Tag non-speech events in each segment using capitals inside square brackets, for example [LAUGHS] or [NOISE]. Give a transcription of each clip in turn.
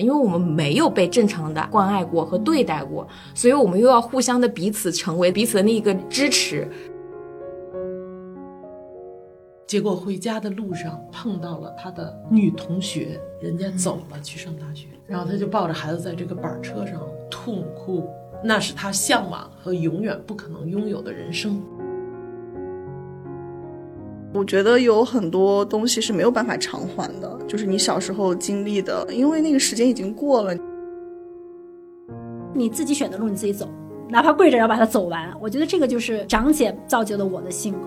因为我们没有被正常的关爱过和对待过，所以我们又要互相的彼此成为彼此的那一个支持。结果回家的路上碰到了他的女同学，人家走了去上大学，然后他就抱着孩子在这个板车上痛哭，那是他向往和永远不可能拥有的人生。我觉得有很多东西是没有办法偿还的，就是你小时候经历的，因为那个时间已经过了。你自己选的路你自己走，哪怕跪着也要把它走完。我觉得这个就是长姐造就了我的性格。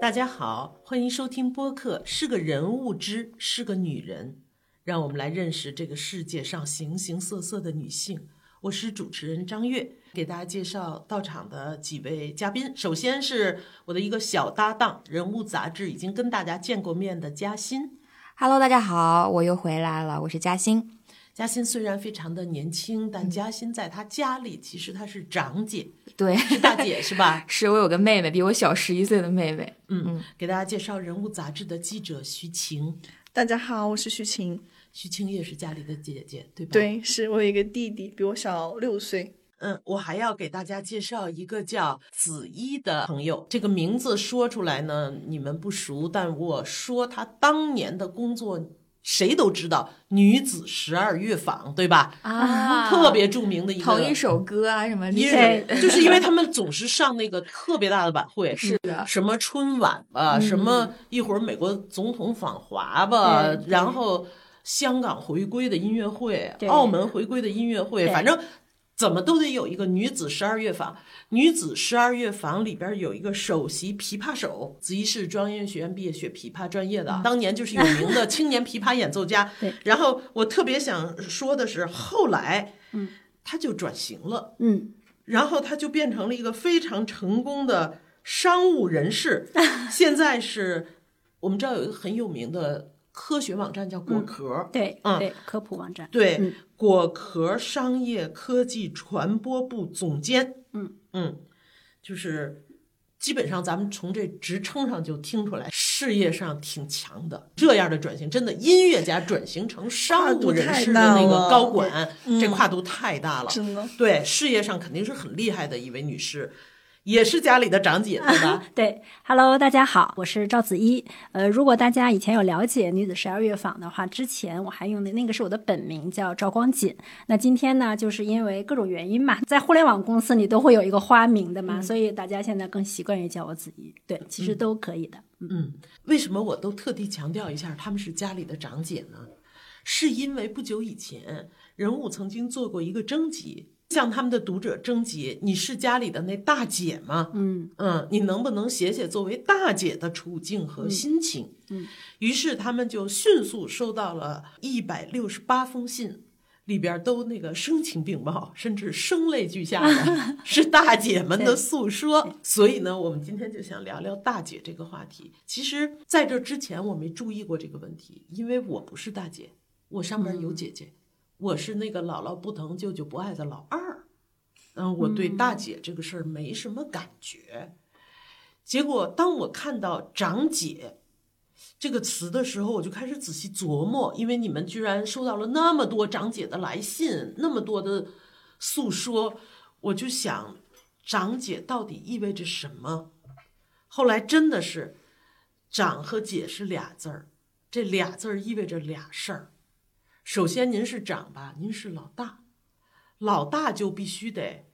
大家好，欢迎收听播客《是个人物之是个女人》，让我们来认识这个世界上形形色色的女性。我是主持人张悦，给大家介绍到场的几位嘉宾。首先是我的一个小搭档，《人物》杂志已经跟大家见过面的嘉欣。Hello，大家好，我又回来了，我是嘉欣。嘉欣虽然非常的年轻，但嘉欣在她家里其实她是长姐，[LAUGHS] 对，是大姐是吧？[LAUGHS] 是我有个妹妹，比我小十一岁的妹妹。嗯，给大家介绍《人物》杂志的记者徐晴。大家好，我是徐晴。徐晴也是家里的姐姐，对吧？对，是我有一个弟弟，比我小六岁。嗯，我还要给大家介绍一个叫子一的朋友。这个名字说出来呢，你们不熟，但我说他当年的工作，谁都知道，《女子十二乐坊》，对吧？啊特别著名的一个 [LAUGHS] 同一首歌啊，什么一对人，就是因为他们总是上那个特别大的晚会，是的什么春晚吧，什么一会儿美国总统访华吧然后香港回归的音乐会，澳门回归的音乐会，反正。怎么都得有一个女子十二乐坊，女子十二乐坊里边有一个首席琵琶手，子怡是中央音乐学院毕业学琵琶专业的啊，当年就是有名的青年琵琶演奏家。[LAUGHS] 对。然后我特别想说的是，后来，嗯，他就转型了，嗯，然后他就变成了一个非常成功的商务人士。[LAUGHS] 现在是我们知道有一个很有名的科学网站叫果壳，对嗯对，科普网站。对，嗯果壳商业科技传播部总监。嗯嗯，就是。基本上，咱们从这职称上就听出来，事业上挺强的。这样的转型，真的音乐家转型成商务人士的那个高管，这跨度太大了。真的，对，事业上肯定是很厉害的一位女士，也是家里的长姐，[LAUGHS] 对吧？对，Hello，大家好，我是赵子一。呃，如果大家以前有了解女子十二乐坊的话，之前我还用的那个是我的本名叫赵光锦。那今天呢，就是因为各种原因嘛，[LAUGHS] 在互联网公司你都会有一个花名的嘛，所以大家现在更习惯于叫我子一。对，其实都可以的。嗯，为什么我都特地强调一下他们是家里的长姐呢？是因为不久以前，人物曾经做过一个征集，向他们的读者征集：你是家里的那大姐吗？嗯嗯，你能不能写写作为大姐的处境和心情？嗯于是他们就迅速收到了一百六十八封信，里边都那个声情并茂，甚至声泪俱下的，[LAUGHS] 是大姐们的诉说。所以呢，我们今天就想聊聊大姐这个话题。其实，在这之前我没注意过这个问题，因为我不是大姐，我上面有姐姐，我是那个姥姥不疼舅舅不爱的老二。嗯，我对大姐这个事儿没什么感觉。结果当我看到长姐这个词的时候，我就开始仔细琢磨，因为你们居然收到了那么多长姐的来信，那么多的诉说，我就想，长姐到底意味着什么？后来真的是，长和姐是俩字儿，这俩字儿意味着俩事儿。首先，您是长吧，您是老大，老大就必须得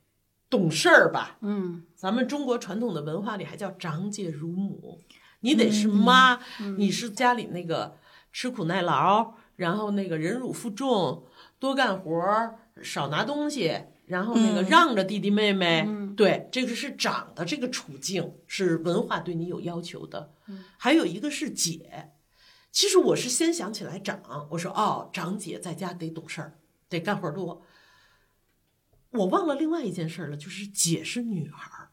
懂事儿吧，嗯。咱们中国传统的文化里还叫长姐如母，你得是妈，你是家里那个吃苦耐劳，然后那个忍辱负重，多干活儿，少拿东西，然后那个让着弟弟妹妹，对，这个是长的这个处境是文化对你有要求的。还有一个是姐，其实我是先想起来长，我说哦，长姐在家得懂事儿，得干活儿多。我忘了另外一件事儿了，就是姐是女孩儿。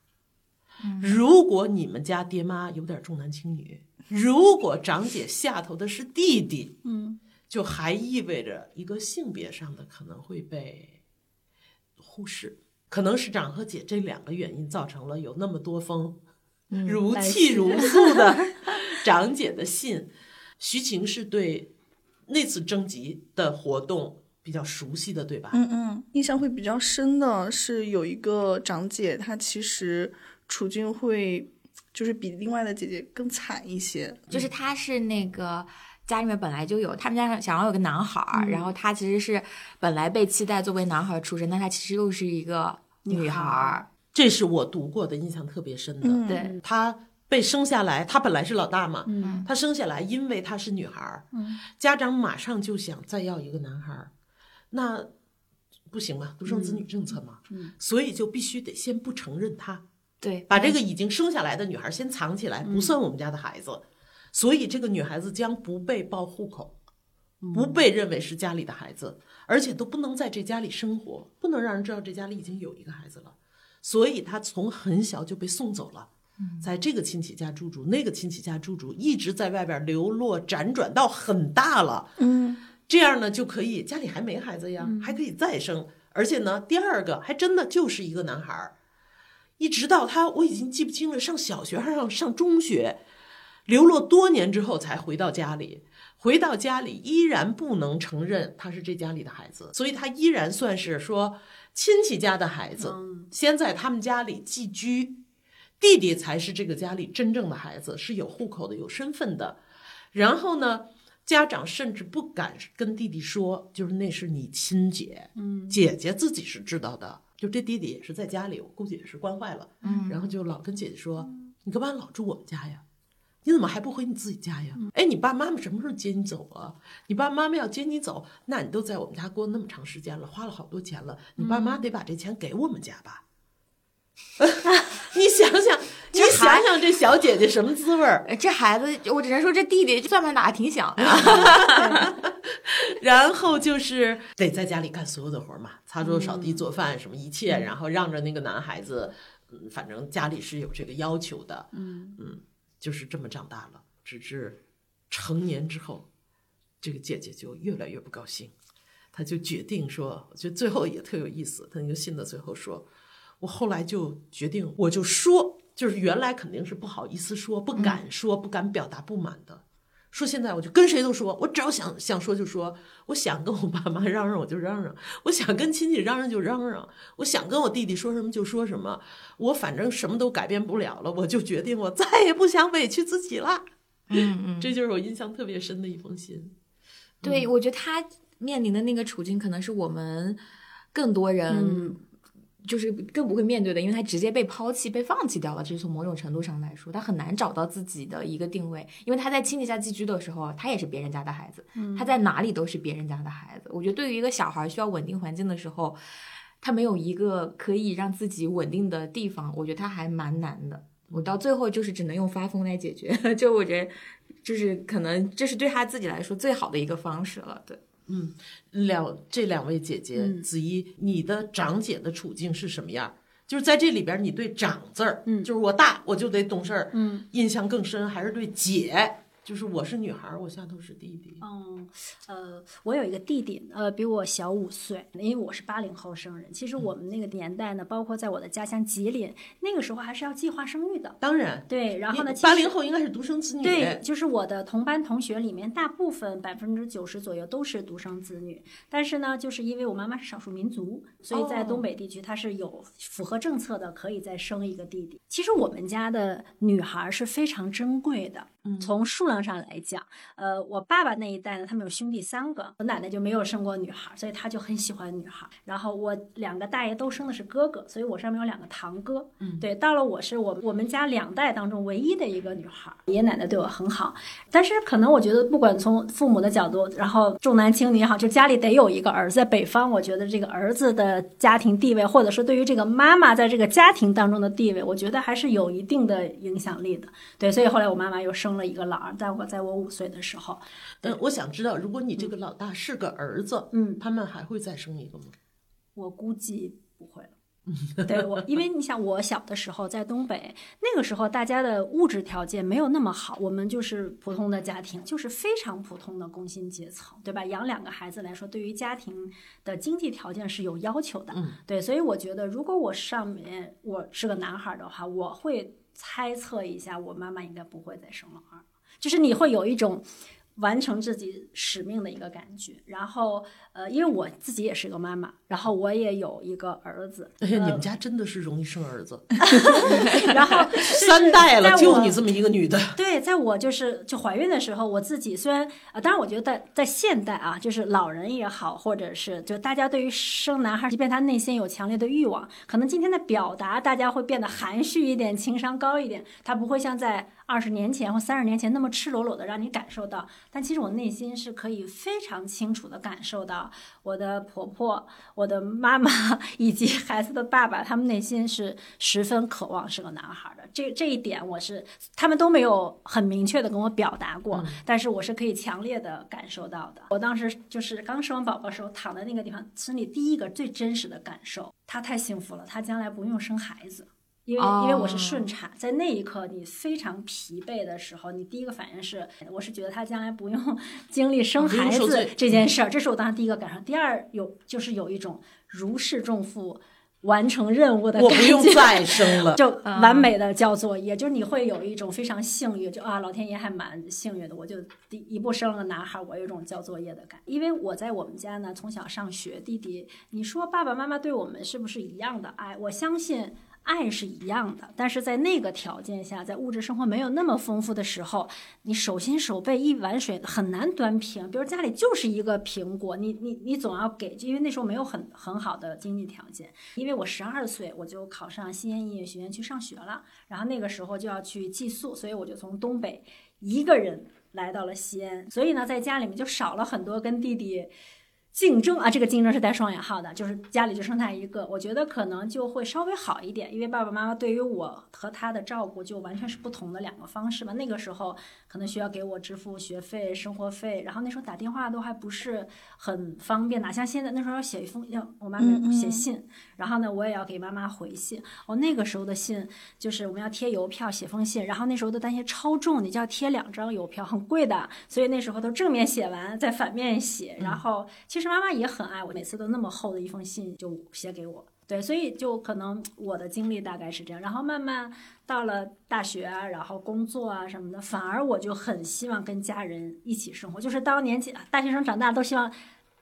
如果你们家爹妈有点重男轻女，如果长姐下头的是弟弟，嗯就还意味着一个性别上的可能会被忽视。可能是长和姐这两个原因造成了有那么多封如泣如 [LAUGHS] 诉的长姐的信。徐晴是对那次征集的活动比较熟悉的，对吧？嗯嗯，印象会比较深的是有一个长姐，她其实处境会就是比另外的姐姐更惨一些。就是她是那个家里面本来就有，他们家想要有个男孩儿，然后他其实是本来被期待作为男孩儿出生，但他其实又是一个女孩儿。这是我读过的，印象特别深的。嗯对，她被生下来，她本来是老大嘛，嗯。她生下来，因为她是女孩儿，嗯。家长马上就想再要一个男孩儿，那不行嘛，独生子女政策嘛，嗯。所以就必须得先不承认她，对，把这个已经生下来的女孩先藏起来，不算我们家的孩子，所以这个女孩子将不被报户口，不被认为是家里的孩子，而且都不能在这家里生活，不能让人知道这家里已经有一个孩子了，所以她从很小就被送走了。在这个亲戚家住住，那个亲戚家住住，一直在外边流落辗转到很大了，嗯。这样呢就可以家里还没孩子呀，还可以再生，而且呢，第二个还真的就是一个男孩儿，一直到他我已经记不清了，上小学还是上上中学，流落多年之后才回到家里，回到家里依然不能承认他是这家里的孩子，所以他依然算是说亲戚家的孩子，先在他们家里寄居，弟弟才是这个家里真正的孩子，是有户口的、有身份的。然后呢，家长甚至不敢跟弟弟说，就是那是你亲姐，嗯姐姐自己是知道的。就这弟弟也是在家里，我估计也是惯坏了，嗯然后就老跟姐姐说：“你干嘛老住我们家呀？你怎么还不回你自己家呀？嗯哎，你爸妈妈什么时候接你走啊？你爸妈妈要接你走，那你都在我们家过那么长时间了，花了好多钱了，你爸嗯妈得把这钱给我们家吧？[LAUGHS] [LAUGHS] 你想想，你想想这小姐姐什么滋味儿？呃这孩子，我只能说这弟弟算盘打的挺响的。[LAUGHS] 然后就是得在家里干所有的活儿嘛，擦桌扫地、做饭什么一切，然后让着那个男孩子，嗯，反正家里是有这个要求的，嗯嗯就是这么长大了，直至成年之后，这个姐姐就越来越不高兴，她就决定说，我觉得最后也特有意思，她那个信的最后说，我后来就决定，我就说，就是原来肯定是不好意思说，不敢说，不敢表达不满的。说现在我就跟谁都说，我只要想想说就说，我想跟我爸妈嚷嚷我就嚷嚷，我想跟亲戚嚷嚷就嚷嚷，我想跟我弟弟说什么就说什么，我反正什么都改变不了了，我就决定我再也不想委屈自己了。嗯嗯，这就是我印象特别深的一封信。对，我觉得他面临的那个处境，可能是我们更多人就是更不会面对的，因为他直接被抛弃、被放弃掉了。这是从某种程度上来说，他很难找到自己的一个定位，因为他在亲戚家寄居的时候，他也是别人家的孩子，他在哪里都是别人家的孩子。我觉得对于一个小孩需要稳定环境的时候，他没有一个可以让自己稳定的地方，我觉得他还蛮难的。我到最后就是只能用发疯来解决，[LAUGHS] 就我觉得，就是可能这是对他自己来说最好的一个方式了。对，两这两位姐姐，嗯。子怡，你的长姐的处境是什么样？就是在这里边，你对“长”字儿，嗯。就是我大我就得懂事儿，嗯。印象更深，还是对姐，就是我是女孩儿，我下头是弟弟。嗯，呃，我有一个弟弟，呃，比我小五岁，因为我是八零后生人。其实我们那个年代呢，包括在我的家乡吉林，那个时候还是要计划生育的。当然，对，然后呢，其八零后应该是独生子女，对，就是我的同班同学里面，大部分百分之九十左右都是独生子女。但是呢，就是因为我妈妈是少数民族，所以在哦东北地区，她是有符合政策的，可以再生一个弟弟。其实我们家的女孩是非常珍贵的，从数量上来讲，呃，我爸爸那一代呢，他们有兄弟三个，我奶奶就没有生过女孩，所以她就很喜欢女孩。然后我两个大爷都生的是哥哥，所以我上面有两个堂哥。嗯，对，到了我是我我们家两代当中唯一的一个女孩，爷爷奶奶对我很好。但是可能我觉得，不管从父母的角度，然后重男轻女也好，就家里得有一个儿子。在北方，我觉得这个儿子的家庭地位，或者说对于这个妈妈在这个家庭当中的地位，我觉得还是有一定的影响力的。对，所以后来我妈妈又生了一个老二，在我在我五岁的时候，嗯，我想知道，如果你这个老大是个儿子，嗯，他们还会再生一个吗？我估计不会了。对我，因为你想，我小的时候在东北，那个时候大家的物质条件没有那么好，我们就是普通的家庭，就是非常普通的工薪阶层，对吧？养两个孩子来说，对于家庭的经济条件是有要求的，嗯对，所以我觉得，如果我上面我是个男孩的话，我会猜测一下，我妈妈应该不会再生老二，就是你会有一种。完成自己使命的一个感觉。然后，呃，因为我自己也是个妈妈，然后我也有一个儿子，哎呀，你们家真的是容易生儿子，[LAUGHS] 然后 [LAUGHS] 三代了，就你这么一个女的。对，在我就是就怀孕的时候，我自己虽然呃，当然我觉得在在现代啊，就是老人也好，或者是就大家对于生男孩，即便他内心有强烈的欲望，可能今天的表达大家会变得含蓄一点，情商高一点，他不会像在二十年前或三十年前那么赤裸裸的让你感受到。但其实我内心是可以非常清楚的感受到，我的婆婆、我的妈妈以及孩子的爸爸，他们内心是十分渴望是个男孩的。这这一点我是他们都没有很明确的跟我表达过，但是我是可以强烈的感受到的。我当时就是刚生完宝宝的时候，躺在那个地方，心里第一个最真实的感受，他太幸福了，他将来不用生孩子。因为因为我是顺产，在那一刻你非常疲惫的时候，你第一个反应是，我是觉得他将来不用经历生孩子这件事儿，这是我当时第一个感受。第二有就是有一种如释重负、完成任务的感觉，我不用再生了。[LAUGHS] 就完美的交作业，就是你会有一种非常幸运，就啊，老天爷还蛮幸运的，我就第一步生了个男孩，我有一种交作业的感。因为我在我们家呢，从小上学，弟弟，你说爸爸妈妈对我们是不是一样的爱？我相信。爱是一样的，但是在那个条件下，在物质生活没有那么丰富的时候，你手心手背一碗水很难端平。比如家里就是一个苹果，你你你总要给，因为那时候没有很很好的经济条件。因为我十二岁我就考上西安音乐学院去上学了，然后那个时候就要去寄宿，所以我就从东北一个人来到了西安。所以呢，在家里面就少了很多跟弟弟。竞争啊，这个竞争是带双引号的，就是家里就剩他一个，我觉得可能就会稍微好一点，因为爸爸妈妈对于我和他的照顾就完全是不同的两个方式嘛。那个时候可能需要给我支付学费、生活费，然后那时候打电话都还不是很方便，哪像现在那时候要写一封要我妈妈写信，然后呢我也要给妈妈回信。哦，那个时候的信就是我们要贴邮票写封信，然后那时候的担心超重，你就要贴两张邮票，很贵的，所以那时候都正面写完再反面写，然后其实妈妈也很爱我，每次都那么厚的一封信就写给我。对，所以就可能我的经历大概是这样，然后慢慢到了大学啊，然后工作啊什么的，反而我就很希望跟家人一起生活。就是当年纪大学生长大都希望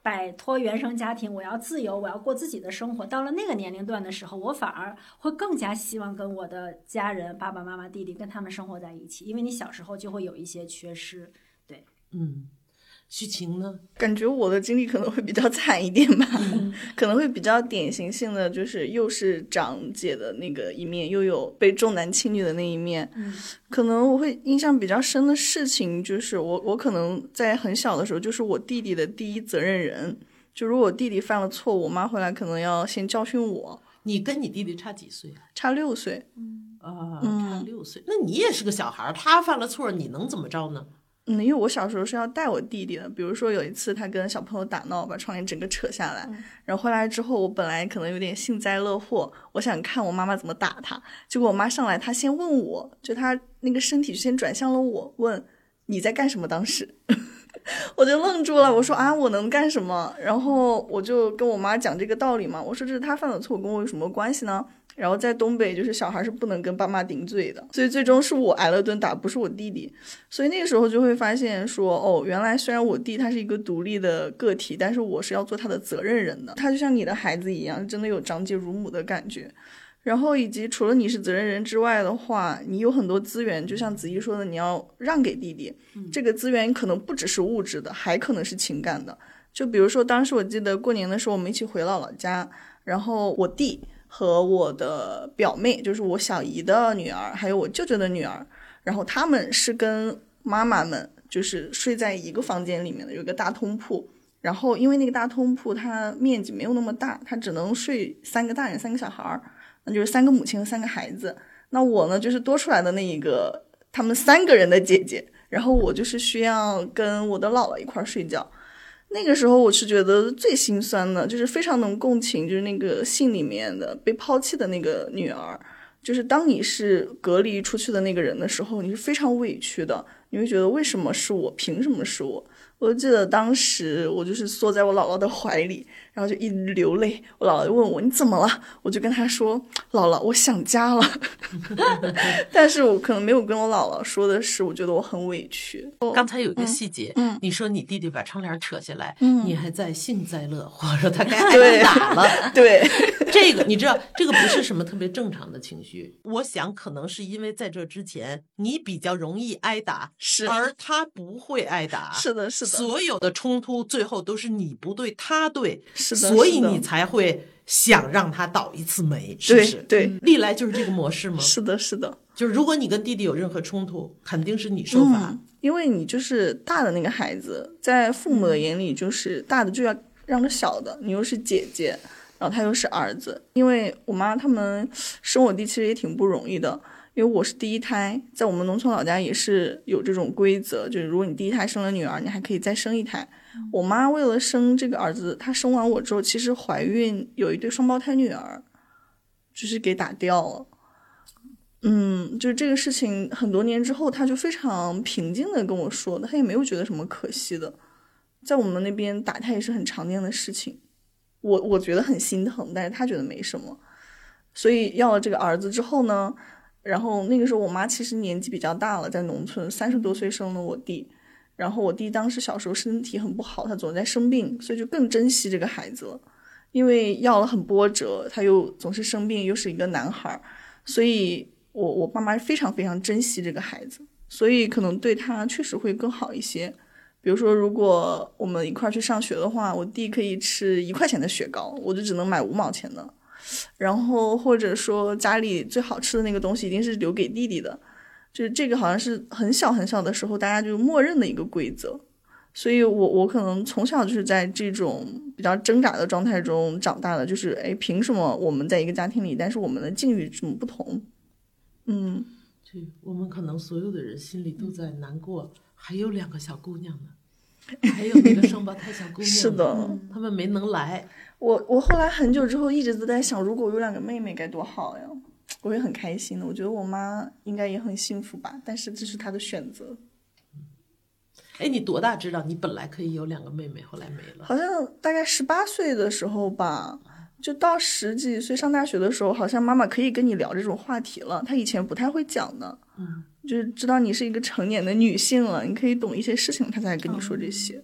摆脱原生家庭，我要自由，我要过自己的生活。到了那个年龄段的时候，我反而会更加希望跟我的家人、爸爸妈妈、弟弟跟他们生活在一起，因为你小时候就会有一些缺失。对嗯，徐晴呢？感觉我的经历可能会比较惨一点吧，[LAUGHS] 可能会比较典型性的，就是又是长姐的那个一面，又有被重男轻女的那一面。可能我会印象比较深的事情，就是我我可能在很小的时候，就是我弟弟的第一责任人。就如果我弟弟犯了错误，我妈回来可能要先教训我。你跟你弟弟差几岁啊？差六岁，嗯啊，差六岁。那你也是个小孩儿，他犯了错，你能怎么着呢？嗯，因为我小时候是要带我弟弟的，比如说有一次他跟小朋友打闹，把窗帘整个扯下来，然后回来之后，我本来可能有点幸灾乐祸，我想看我妈妈怎么打他，结果我妈上来，她先问我，就她那个身体先转向了我，问你在干什么？当时 [LAUGHS] 我就愣住了，我说啊，我能干什么？然后我就跟我妈讲这个道理嘛，我说这是他犯的错，跟我有什么关系呢？然后在东北，就是小孩是不能跟爸妈顶嘴的，所以最终是我挨了顿打，不是我弟弟。所以那个时候就会发现说，哦，原来虽然我弟他是一个独立的个体，但是我是要做他的责任人的。他就像你的孩子一样，真的有长姐如母的感觉。然后以及除了你是责任人之外的话，你有很多资源，就像子怡说的，你要让给弟弟。这个资源可能不只是物质的，还可能是情感的。就比如说当时我记得过年的时候，我们一起回姥姥家，然后我弟。和我的表妹，就是我小姨的女儿，还有我舅舅的女儿，然后他们是跟妈妈们就是睡在一个房间里面的，有个大通铺。然后因为那个大通铺它面积没有那么大，它只能睡三个大人三个小孩儿，那就是三个母亲和三个孩子。那我呢就是多出来的那一个他们三个人的姐姐，然后我就是需要跟我的姥姥一块儿睡觉。那个时候我是觉得最心酸的，就是非常能共情，就是那个信里面的被抛弃的那个女儿，就是当你是隔离出去的那个人的时候，你是非常委屈的，你会觉得为什么是我，凭什么是我？我就记得当时我就是缩在我姥姥的怀里，然后就一流泪。我姥姥问我你怎么了，我就跟她说姥姥我想家了。[LAUGHS] [LAUGHS] 但是我可能没有跟我姥姥说的是，我觉得我很委屈。[LAUGHS] 刚才有一个细节，嗯你说你弟弟把窗帘扯下来，嗯你还在幸灾乐祸，说他该对 [LAUGHS] 挨打了。对，这个你知道，这个不是什么特别正常的情绪。我想可能是因为在这之前你比较容易挨打，是而他不会挨打。是的，是的，所有的冲突最后都是你不对，他对，是的所以你才会想让他倒一次霉，是不对是？对，历来就是这个模式吗？是的，是的。就是如果你跟弟弟有任何冲突，肯定是你受罚。嗯，因为你就是大的那个孩子，在父母的嗯眼里，就是大的就要让着小的，你又是姐姐，然后他又是儿子。因为我妈他们生我弟其实也挺不容易的，因为我是第一胎，在我们农村老家也是有这种规则，就是如果你第一胎生了女儿，你还可以再生一胎。我妈为了生这个儿子，她生完我之后，其实怀孕有一对双胞胎女儿，就是给打掉了。嗯，就是这个事情很多年之后，他就非常平静的跟我说的，他也没有觉得什么可惜的，在我们那边打胎也是很常见的事情，我我觉得很心疼，但是他觉得没什么，所以要了这个儿子之后呢，然后那个时候我妈其实年纪比较大了，在农村三十多岁生了我弟，然后我弟当时小时候身体很不好，他总在生病，所以就更珍惜这个孩子了，因为要了很波折，他又总是生病，又是一个男孩，所以。我我爸妈非常非常珍惜这个孩子，所以可能对他确实会更好一些。比如说，如果我们一块去上学的话，我弟可以吃一块钱的雪糕，我就只能买五毛钱的。然后或者说家里最好吃的那个东西一定是留给弟弟的，就是这个好像是很小很小的时候大家就默认的一个规则。所以我我可能从小就是在这种比较挣扎的状态中长大的，就是哎，凭什么我们在一个家庭里，但是我们的境遇怎么不同？嗯，对我们可能所有的人心里都在难过，还有两个小姑娘呢，[LAUGHS] 还有那个双胞胎小姑娘，是的，他们没能来。我我后来很久之后一直都在想，如果我有两个妹妹该多好呀！我也很开心的，我觉得我妈应该也很幸福吧，但是这是她的选择。哎，你多大知道你本来可以有两个妹妹，后来没了？好像大概十八岁的时候吧，就到十几岁上大学的时候，好像妈妈可以跟你聊这种话题了。她以前不太会讲的，嗯，就是知道你是一个成年的女性了，你可以懂一些事情，她才跟你说这些。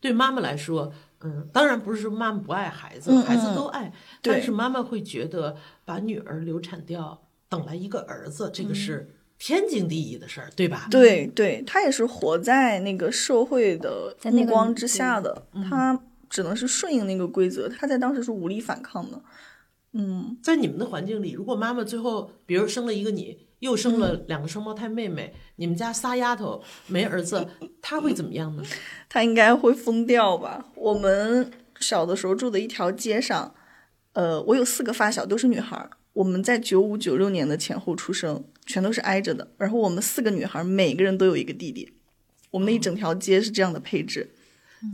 对妈妈来说，嗯，当然不是说妈妈不爱孩子，嗯孩子嗯都爱，但是妈妈会觉得把女儿流产掉，等来一个儿子，这个是天经地义的事儿，对吧？对对，她也是活在那个社会的在目光之下的，她只能是顺应那个规则，她在当时是无力反抗的。嗯，在你们的环境里，如果妈妈最后比如生了一个你，又生嗯了两个双胞胎妹妹，你们家仨丫头没儿子，[LAUGHS] 她会怎么样呢？她应该会疯掉吧？我们小的时候住的一条街上，呃，我有四个发小，都是女孩儿。我们在九五九六年的前后出生，全都是挨着的。然后我们四个女孩儿，每个人都有一个弟弟。我们那一整条街是这样的配置。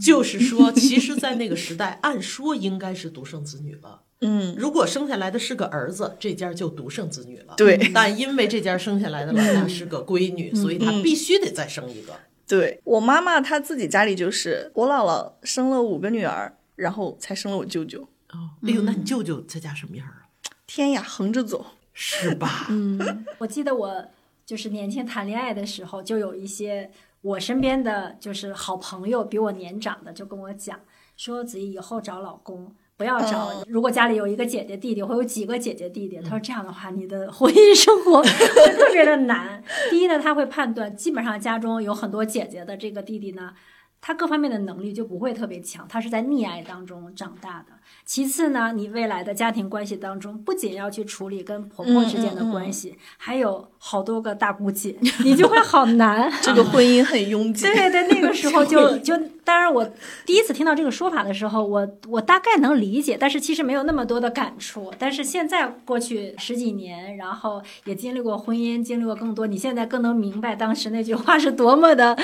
就是说，其实，在那个时代，按说应该是独生子女了。嗯，如果生下来的是个儿子，这家就独生子女了。对 [LAUGHS] 但因为这家生下来的老大是个闺女，所以她必须得再生一个。对我妈妈她自己家里就是我姥姥生了五个女儿，然后才生了我舅舅。哦，哎呦，那你舅舅在家什么样啊？天呀，横着走。是吧？[LAUGHS] 嗯我记得我就是年轻谈恋爱的时候，就有一些我身边的就是好朋友，比我年长的，就跟我讲说，子怡以后找老公。不要找，嗯如果家里有一个姐姐弟弟，或有几个姐姐弟弟，他说这样的话，你的婚姻生活会特别的难。第一呢，他会判断，基本上家中有很多姐姐的这个弟弟呢，他各方面的能力就不会特别强，他是在溺爱当中长大的。其次呢，你未来的家庭关系当中，不仅要去处理跟婆婆之间的关系，还有好多个大姑姐，[LAUGHS] 你就会好难。[LAUGHS] 这个婚姻很拥挤。[LAUGHS] 对对，那个时候就就，当然我第一次听到这个说法的时候，我我大概能理解，但是其实没有那么多的感触。但是现在过去十几年，然后也经历过婚姻，经历过更多，你现在更能明白当时那句话是多么的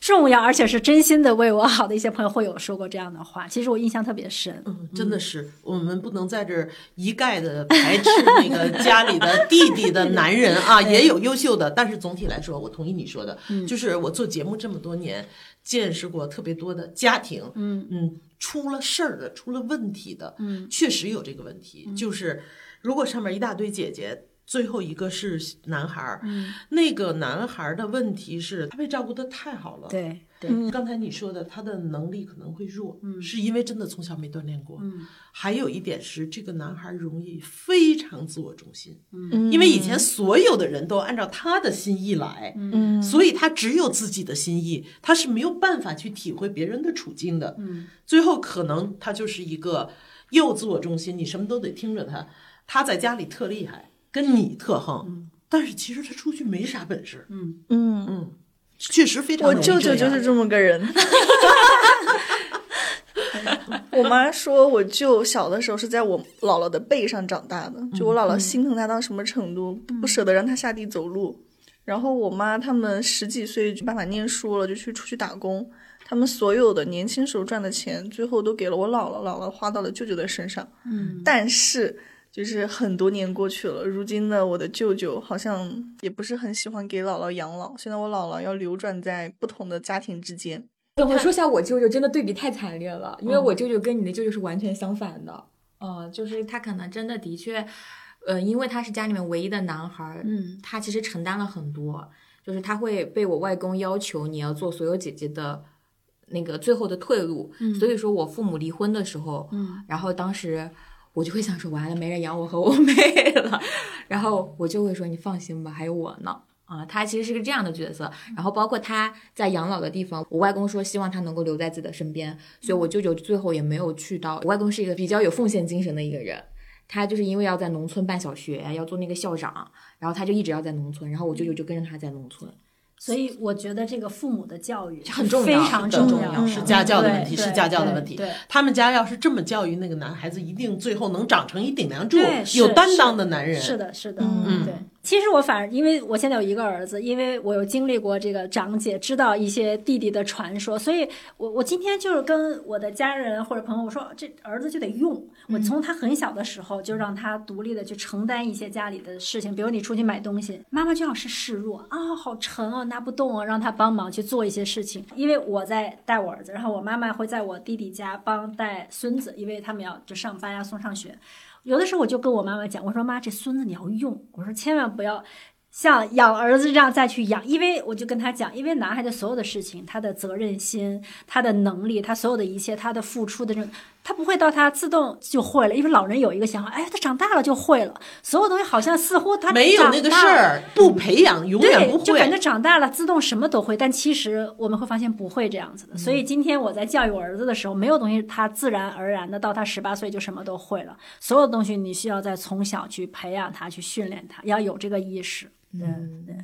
重要，而且是真心的为我好的一些朋友会有说过这样的话，其实我印象特别深。嗯，真的是，我们不能在这儿一概的排斥那个 [LAUGHS] 家里的弟弟的男人啊，也有优秀的，但是总体来说，我同意你说的，就是我做节目这么多年，见识过特别多多的家庭，嗯。嗯，出了事儿的，出了问题的，嗯确实有这个问题，就是如果上面一大堆姐姐。最后一个是男孩儿，嗯，那个男孩儿的问题是他被照顾的太好了，对对，嗯。刚才你说的，他的能力可能会弱，嗯。是因为真的从小没锻炼过。嗯。还有一点是，这个男孩容易非常自我中心，嗯。因为以前所有的人都按照他的心意来，嗯。所以他只有自己的心意，他是没有办法去体会别人的处境的。嗯。最后可能他就是一个又自我中心，你什么都得听着他，他在家里特厉害，跟你特横，但是其实他出去没啥本事。嗯。嗯，嗯，确实非常我舅舅就是这么个人。[LAUGHS] 我妈说，我舅小的时候是在我姥姥的背上长大的，就我姥姥心疼他到什么程度，不舍得让他下地走路。然后我妈他们十几岁就没办法念书了，就去出去打工。他们所有的年轻时候赚的钱，最后都给了我姥姥，姥姥花到了舅舅的身上。嗯但是就是很多年过去了，如今的我的舅舅好像也不是很喜欢给姥姥养老。现在我姥姥要流转在不同的家庭之间。等会说一下我舅舅，真的对比太惨烈了，因为我舅舅跟你的舅舅是完全相反的。嗯，就是他可能真的的确，呃，因为他是家里面唯一的男孩儿，嗯他其实承担了很多，就是他会被我外公要求你要做所有姐姐的那个最后的退路。嗯所以说我父母离婚的时候，嗯然后当时我就会想说，完了，没人养我和我妹了。然后我就会说，你放心吧，还有我呢。啊，他其实是个这样的角色，然后包括他在养老的地方，我外公说希望他能够留在自己的身边，所以我舅舅最后也没有去到。我外公是一个比较有奉献精神的一个人，他就是因为要在农村办小学，要做那个校长，然后他就一直要在农村，然后我舅舅就跟着他在农村。所以我觉得这个父母的教育很重要常重很重要是家教的问题，是家教的问题。他们家要是这么教育那个男孩子，一定最后能长成一顶梁柱有担当的男人。是的，是的，嗯对。其实我反而，因为我现在有一个儿子，因为我有经历过这个长姐，知道一些弟弟的传说，所以我我今天就是跟我的家人或者朋友我说，这儿子就得用。我从他很小的时候就让他独立的去承担一些家里的事情，比如你出去买东西，妈妈就要是示弱啊，好沉啊，拿不动啊，让他帮忙去做一些事情。因为我在带我儿子，然后我妈妈会在我弟弟家帮带孙子，因为他们要就上班呀、送上学。有的时候我就跟我妈妈讲，我说妈，这孙子你要用，我说千万不要像养儿子这样再去养，因为我就跟他讲，因为男孩子所有的事情，他的责任心、他的能力、他所有的一切、他的付出的这种，他不会到他自动就会了，因为老人有一个想法，哎，他长大了就会了，所有东西好像似乎他没有那个事儿，不培养永远不会，就感觉。长大了自动什么都会，但其实我们会发现不会这样子的。所以今天我在教育我儿子的时候，没有东西他自然而然的到他十八岁就什么都会了，所有东西你需要在从小去培养他，去训练他，要有这个意识。嗯对，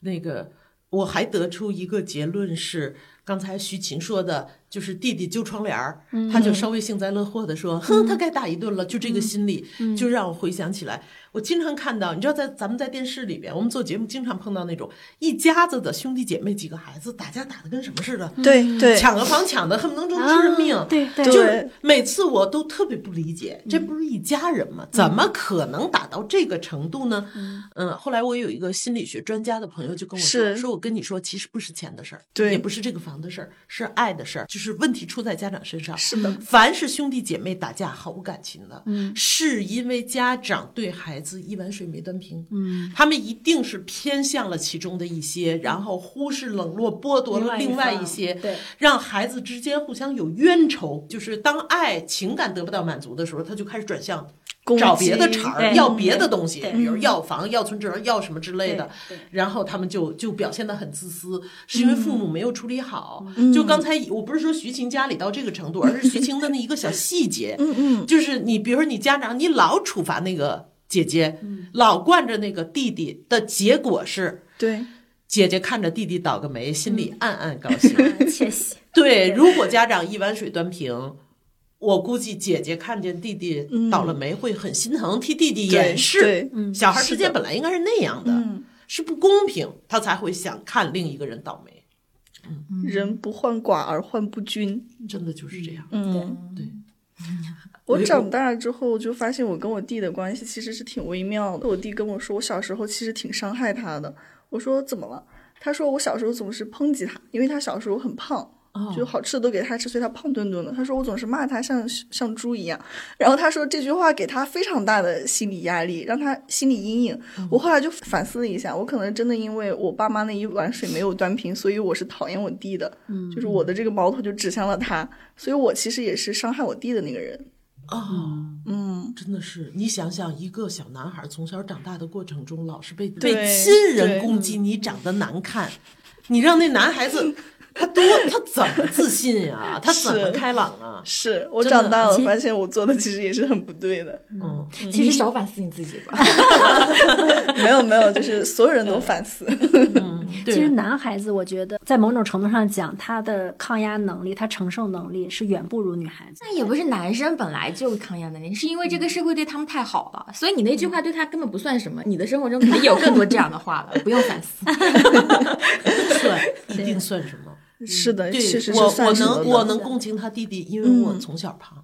那个，我还得出一个结论是，刚才徐琴说的，就是弟弟揪窗帘儿，他就稍微幸灾乐祸的说：“哼，他该打一顿了。”就这个心理，就让我回想起来，我经常看到，你知道，在咱们在电视里边，我们做节目经常碰到那种一家子的兄弟姐妹几个孩子打架打的跟什么似的，对对，抢个房抢的恨不能争出人命。啊对。对。就是每次我都特别不理解，这不是一家人吗？怎么可能打到这个程度呢？嗯，后来我有一个心理学专家的朋友就跟我说，说我跟你说，其实不是钱的事儿，对。也不是这个房的事儿，是爱的事儿，就是问题出在家长身上。是的，凡是兄弟姐妹打架毫无感情的，嗯，是因为家长对孩子一碗水没端平，嗯，他们一定是偏向了其中的一些，然后忽视、冷落、剥夺了另另外一些，对让孩子之间互相有冤仇。就是当爱情感得不到满足的时候，他就开始转向攻找别的击茬儿，要别的东西，比如要房、要存折、要什么之类的。然后他们就就表现得很自私，是因为父母没有处理好。嗯就刚才我不是说徐晴家里到这个程度，而是徐晴的那一个小细节，嗯嗯，就是你比如说你家长，你老处罚那个姐姐，嗯老惯着那个弟弟的结果是。对，姐姐看着弟弟倒个霉，心里暗暗高兴。[LAUGHS] 窃喜。对，如果家长一碗水端平，我估计姐姐看见弟弟倒了霉会很心疼，替弟弟掩饰。对，嗯小孩之间本来应该是那样的，嗯，是不公平，他才会想看另一个人倒霉。人不患寡而患不均。真的就是这样。嗯，对。我长大之后就发现我跟我弟的关系其实是挺微妙的。我弟跟我说，我小时候其实挺伤害他的。我说怎么了？他说我小时候总是抨击他，因为他小时候很胖，哦就好吃的都给他吃，所以他胖墩墩的。他说我总是骂他像像猪一样，然后他说这句话给他非常大的心理压力，让他心理阴影。我后来就反思了一下，我可能真的因为我爸妈那一碗水没有端平，所以我是讨厌我弟的，就是我的这个矛头就指向了他，所以我其实也是伤害我弟的那个人。哦，嗯，真的是，你想想，一个小男孩从小长大的过程中，老是被对被亲人攻击你长得难看，你让那男孩子他多他怎么自信呀、他怎么开朗啊？是我长大了发现我做的其实也是很不对的。嗯，其实少反思你自己吧。[LAUGHS] 没有没有，就是所有人都反思。对，其实男孩子，我觉得在某种程度上讲，他的抗压能力、他承受能力是远不如女孩子。那也不是男生本来就抗压能力，是因为这个社会对他们太好了，所以你那句话对他根本不算什么。你的生活中肯定有更多这样的话了，不用反思。算 [LAUGHS] 一定算什么？是的，对确实是我我能我能共情他弟弟，因为我嗯从小胖。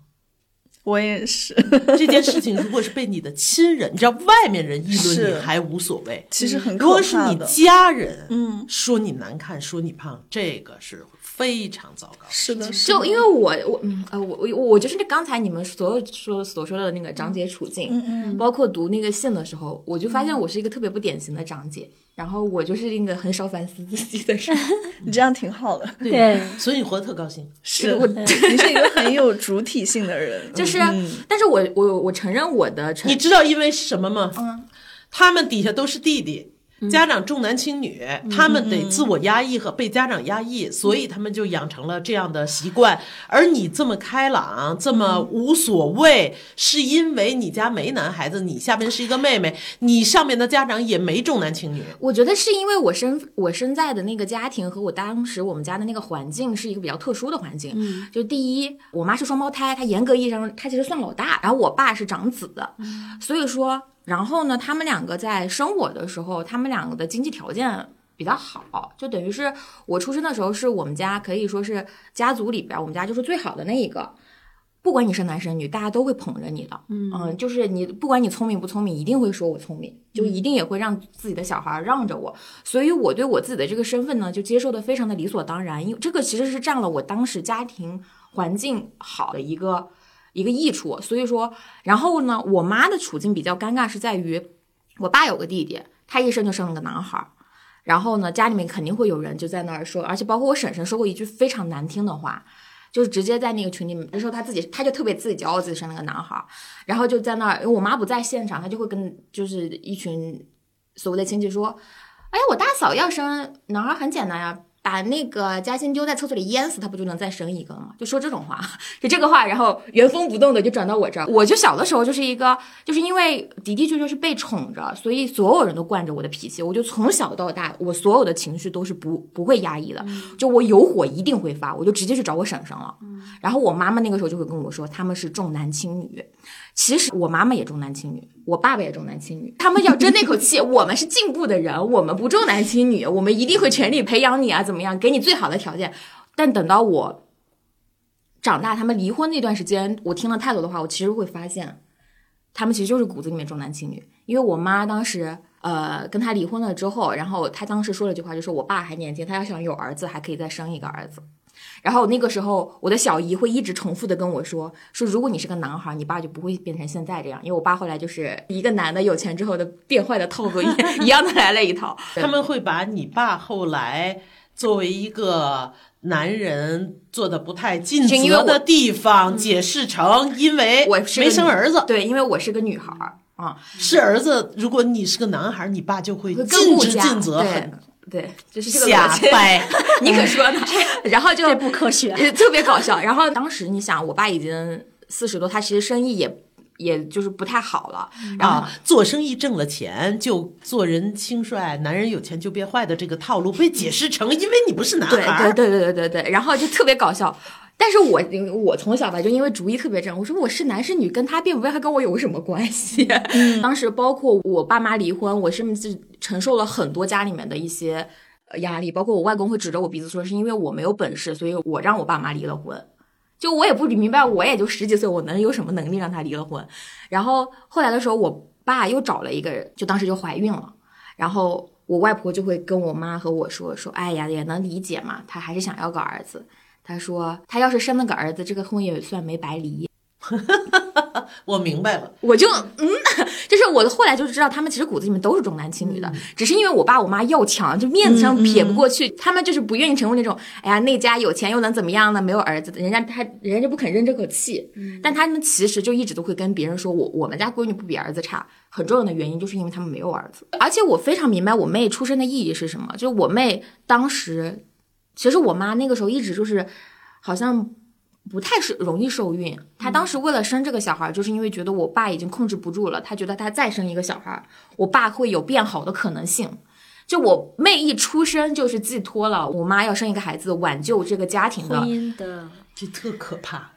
我也是。这件事情如果是被你的亲人，你知道外面人议论你还无所谓，其实很如果是你可怕的家人，嗯，说你难看，说你胖，这个是非常糟糕。是的，是就因为我我嗯呃我我我就是那刚才你们所有说所说的那个长姐处境，嗯嗯包括读那个信的时候，我就发现我是一个特别不典型的长姐，然后我就是一个很少反思自己的人。[LAUGHS] 你这样挺好的。对所以你活得特高兴。是我你是一个很有主体性的人，就是，嗯但是我我我承认我的你知道因为什么吗？嗯他们底下都是弟弟。家长重男轻女，他们得自我压抑和被家长压抑，所以他们就养成了这样的习惯。而你这么开朗，这么无所谓，是因为你家没男孩子，你下边是一个妹妹，你上面的家长也没重男轻女。我觉得是因为我身我身在的那个家庭和我当时我们家的那个环境是一个比较特殊的环境。嗯，就第一，我妈是双胞胎，她严格意义上她其实算老大，然后我爸是长子，所以说，然后呢，他们两个在生我的时候，他们两个的经济条件。比较好，就等于是我出生的时候是我们家可以说是家族里边我们家就是最好的那一个，不管你是男生女，大家都会捧着你的。嗯就是你不管你聪明不聪明，一定会说我聪明，就一定也会让自己的小孩让着我。所以我对我自己的这个身份呢，就接受的非常的理所当然，因为这个其实是占了我当时家庭环境好的一个一个益处。所以说，然后呢，我妈的处境比较尴尬，是在于我爸有个弟弟，他一生就生了个男孩儿。然后呢，家里面肯定会有人就在那儿说，而且包括我婶婶说过一句非常难听的话，就是直接在那个群里面，那时候他自己他就特别自己骄傲自己生了个男孩儿，然后就在那儿，因为我妈不在现场，他就会跟就是一群所谓的亲戚说，哎呀，我大嫂要生男孩很简单呀。把那个嘉欣丢在厕所里淹死，他不就能再生一个了吗？就说这种话，[LAUGHS] 就这个话，然后原封不动的就转到我这儿。我就小的时候就是一个，就是因为的的确确是被宠着，所以所有人都惯着我的脾气。我就从小到大，我所有的情绪都是不不会压抑的，就我有火一定会发，我就直接去找我婶婶了。然后我妈妈那个时候就会跟我说，他们是重男轻女。其实我妈妈也重男轻女，我爸爸也重男轻女。他们要争那口气，[LAUGHS] 我们是进步的人，我们不重男轻女，我们一定会全力培养你啊，怎么样，给你最好的条件。但等到我长大，他们离婚那段时间，我听了太多的话，我其实会发现，他们其实就是骨子里面重男轻女。因为我妈当时呃跟他离婚了之后，然后他当时说了句话，就说我爸还年轻，他要想有儿子，还可以再生一个儿子。然后那个时候，我的小姨会一直重复的跟我说，说如果你是个男孩，你爸就不会变成现在这样。因为我爸后来就是一个男的有钱之后的变坏的套路 [LAUGHS] 一一样的来了一套。他们会把你爸后来作为一个男人做的不太尽责的地方解释成，因为我是个生儿子，对，因为我是个女孩儿啊，是儿子。如果你是个男孩，你爸就会尽职尽责，对很对，就是这个瞎。掰。[LAUGHS] 你可说呢？然后就这不科学。呃特别搞笑。然后当时你想，我爸已经四十多，他其实生意也也就是不太好了。然后啊，做生意挣了钱就做人轻率，男人有钱就变坏的这个套路被解释成，因为你不是男孩儿。对对对对对对，然后就特别搞笑。但是我我从小吧，就因为主意特别正，我说我是男是女，跟他变不变，还跟我有什么关系？[LAUGHS] 当时包括我爸妈离婚，我甚至承受了很多家里面的一些呃压力，包括我外公会指着我鼻子说，是因为我没有本事，所以我让我爸妈离了婚。就我也不明白，我也就十几岁，我能有什么能力让他离了婚？然后后来的时候，我爸又找了一个人，就当时就怀孕了，然后我外婆就会跟我妈和我说说，哎呀，也能理解嘛，她还是想要个儿子。他说他要是生了个儿子，这个婚也算没白离。[LAUGHS] 我明白了，我就嗯，[LAUGHS] 就是我后来就知道他们其实骨子里面都是重男轻女的，只是因为我爸我妈要强，就面子上撇不过去，他们就是不愿意成为那种，哎呀那家有钱又能怎么样呢？没有儿子的，人家他人家就不肯认这口气，但他们其实就一直都会跟别人说我我们家闺女不比儿子差，很重要的原因就是因为他们没有儿子，而且我非常明白我妹出生的意义是什么，就是我妹当时，其实我妈那个时候一直就是好像。不太是容易受孕，她当时为了生这个小孩，就是因为觉得我爸已经控制不住了，她觉得她再生一个小孩，我爸会有变好的可能性。就我妹一出生，就是寄托了我妈要生一个孩子，挽救这个家庭的婚姻的。这特可怕，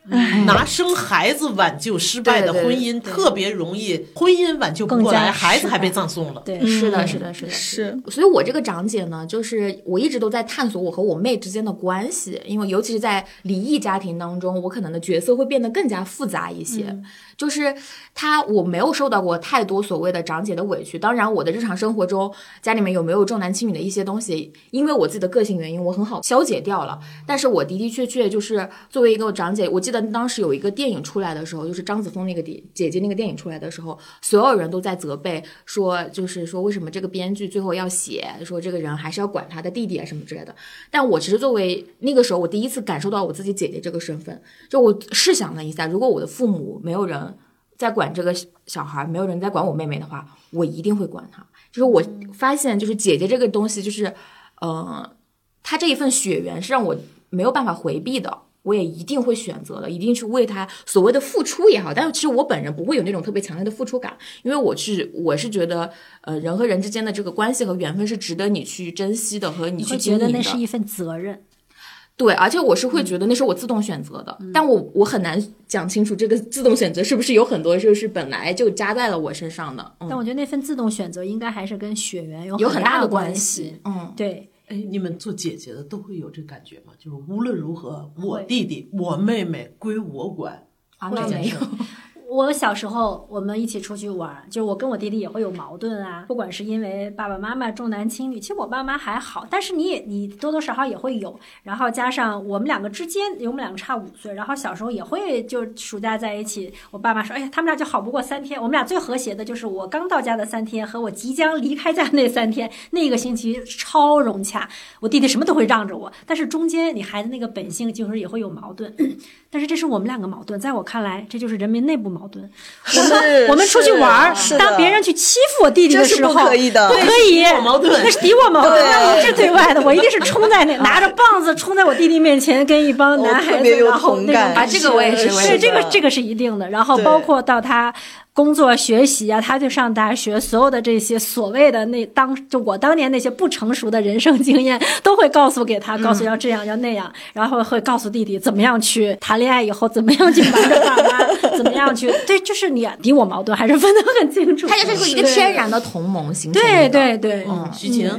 拿生孩子挽救失败的婚姻，特别容易婚姻挽救不过来，孩子还被葬送了。对，是的，是的，是的，是。所以，我这个长姐呢，就是我一直都在探索我和我妹之间的关系，因为尤其是在离异家庭当中，我可能的角色会变得更加复杂一些。就是她，我没有受到过太多所谓的长姐的委屈。当然，我的日常生活中，家里面有没有重男轻女的一些东西，因为我自己的个性原因，我很好消解掉了。但是我的的确确就是作为一个长姐，我记得当时有一个电影出来的时候，就是张子枫那个姐姐姐那个电影出来的时候，所有人都在责备说，就是说为什么这个编剧最后要写说这个人还是要管他的弟弟啊什么之类的。但我其实作为那个时候，我第一次感受到我自己姐姐这个身份，就我试想了一下，如果我的父母没有人。在管这个小孩，没有人在管我妹妹的话，我一定会管她。就是我发现，就是姐姐这个东西，就是，呃，她这一份血缘是让我没有办法回避的，我也一定会选择的，一定去为她所谓的付出也好。但是其实我本人不会有那种特别强烈的付出感，因为我是我是觉得，呃，人和人之间的这个关系和缘分是值得你去珍惜的，和你去经营的。觉得那是一份责任。对，而且我是会觉得那是我自动选择的，但我我很难讲清楚这个自动选择是不是有很多就是本来就加在了我身上的。但我觉得那份自动选择应该还是跟血缘有很大的关系。嗯，对。哎，你们做姐姐的都会有这感觉吗？就是无论如何，我弟弟、我妹妹归我管。啊，那没有。我小时候，我们一起出去玩，就是我跟我弟弟也会有矛盾啊。不管是因为爸爸妈妈重男轻女，其实我爸妈还好，但是你也你多多少少也会有。然后加上我们两个之间，因为我们两个差五岁，然后小时候也会就暑假在一起。我爸妈说：“哎呀，他们俩就好不过三天。”我们俩最和谐的就是我刚到家的三天和我即将离开家那三天，那个星期超融洽。我弟弟什么都会让着我，但是中间你孩子那个本性就是也会有矛盾。[COUGHS] 但是这是我们两个矛盾，在我看来，这就是人民内部矛盾。我们我们出去玩，当别人去欺负我弟弟的时候，可以的，可以，矛盾，那是敌我矛盾，那不是对外的。我一定是冲在那，[LAUGHS] 拿着棒子冲在我弟弟面前，跟一帮男孩子，然后那种啊，这个我也是，是这个这个是一定的。然后包括到他。工作学习啊，他就上大学，所有的这些所谓的那当就我当年那些不成熟的人生经验，都会告诉给他，告诉要这样要那样，然后会告诉弟弟怎么样去谈恋爱，以后怎么样去瞒着爸妈，怎么样去对，就是你敌我矛盾还是分得很清楚。他就是一个天然的同盟形成。对对对，嗯，徐晴。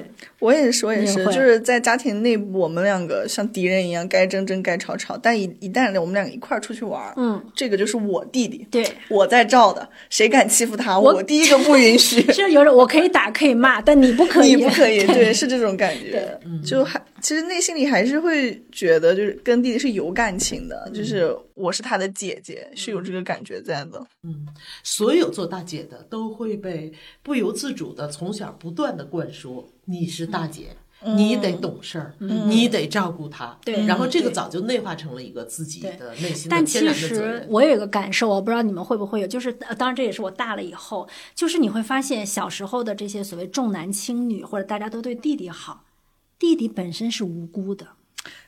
我也是，我也是，就是在家庭内部，我们两个像敌人一样，该争争，该吵吵。但一一旦我们两个一块儿出去玩，嗯，这个就是我弟弟，对，我在罩的，谁敢欺负他，我第一个不允许。[LAUGHS] 是有着我可以打可以骂，但你不可以，[LAUGHS] 你不可以，对，是这种感觉，就还。其实内心里还是会觉得，就是跟弟弟是有感情的，就是我是他的姐姐，是有这个感觉在的。嗯，所有做大姐的都会被不由自主的从小不断的灌输：你是大姐，你得懂事儿，你得照顾他。对，然后这个早就内化成了一个自己的内心的天然的责任。我有一个感受，我不知道你们会不会有，就是当然这也是我大了以后，就是你会发现小时候的这些所谓重男轻女，或者大家都对弟弟好。弟弟本身是无辜的，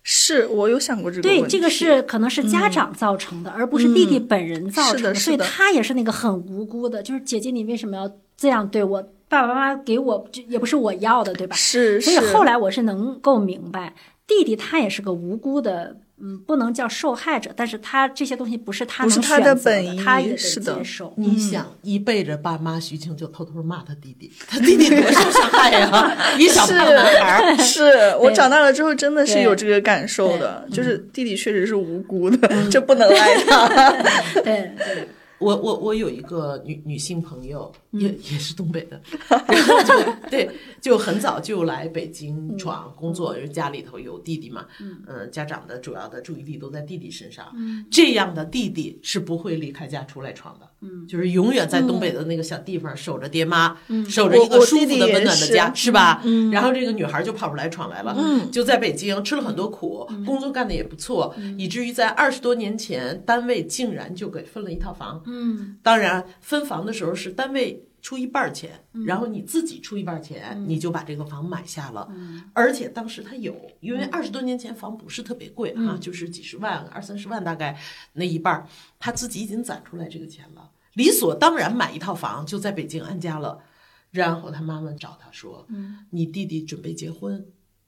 是我有想过这个对，这个是可能是家长造成的，而不是弟弟本人造成的，所以他也是那个很无辜的。就是姐姐，你为什么要这样对我？爸爸妈妈给我，也不是我要的，对吧？是，所以后来我是能够明白，弟弟他也是个无辜的。嗯，不能叫受害者，但是他这些东西不是他能选择的，他也得接受。你想一背着爸妈，徐晴就偷偷骂他弟弟，[LAUGHS] 他弟弟多受伤害呀！一小胖男孩，是我长大了之后真的是有这个感受的，就是弟弟确实是无辜的，这不能赖他。[LAUGHS] 对对。我我我有一个女女性朋友，也也是东北的，[LAUGHS] 然后就对，就很早就来北京闯工作，因为家里头有弟弟嘛，嗯，家长的主要的注意力都在弟弟身上，这样的弟弟是不会离开家出来闯的，嗯，就是永远在东北的那个小地方守着爹妈，嗯守着一个舒服的温暖的家，是吧？嗯，然后这个女孩就跑出来闯来了，嗯，就在北京吃了很多苦，工作干的也不错，以至于在二十多年前，单位竟然就给分了一套房，嗯，当然分房的时候是单位。出一半儿钱，然后你自己出一半儿钱，你就把这个房买下了。嗯。而且当时他有，因为二十多年前房不是特别贵啊，就是几十万、二三十万大概那一半儿，他自己已经攒出来这个钱了，理所当然买一套房就在北京安家了。然后他妈妈找他说：“你弟弟准备结婚，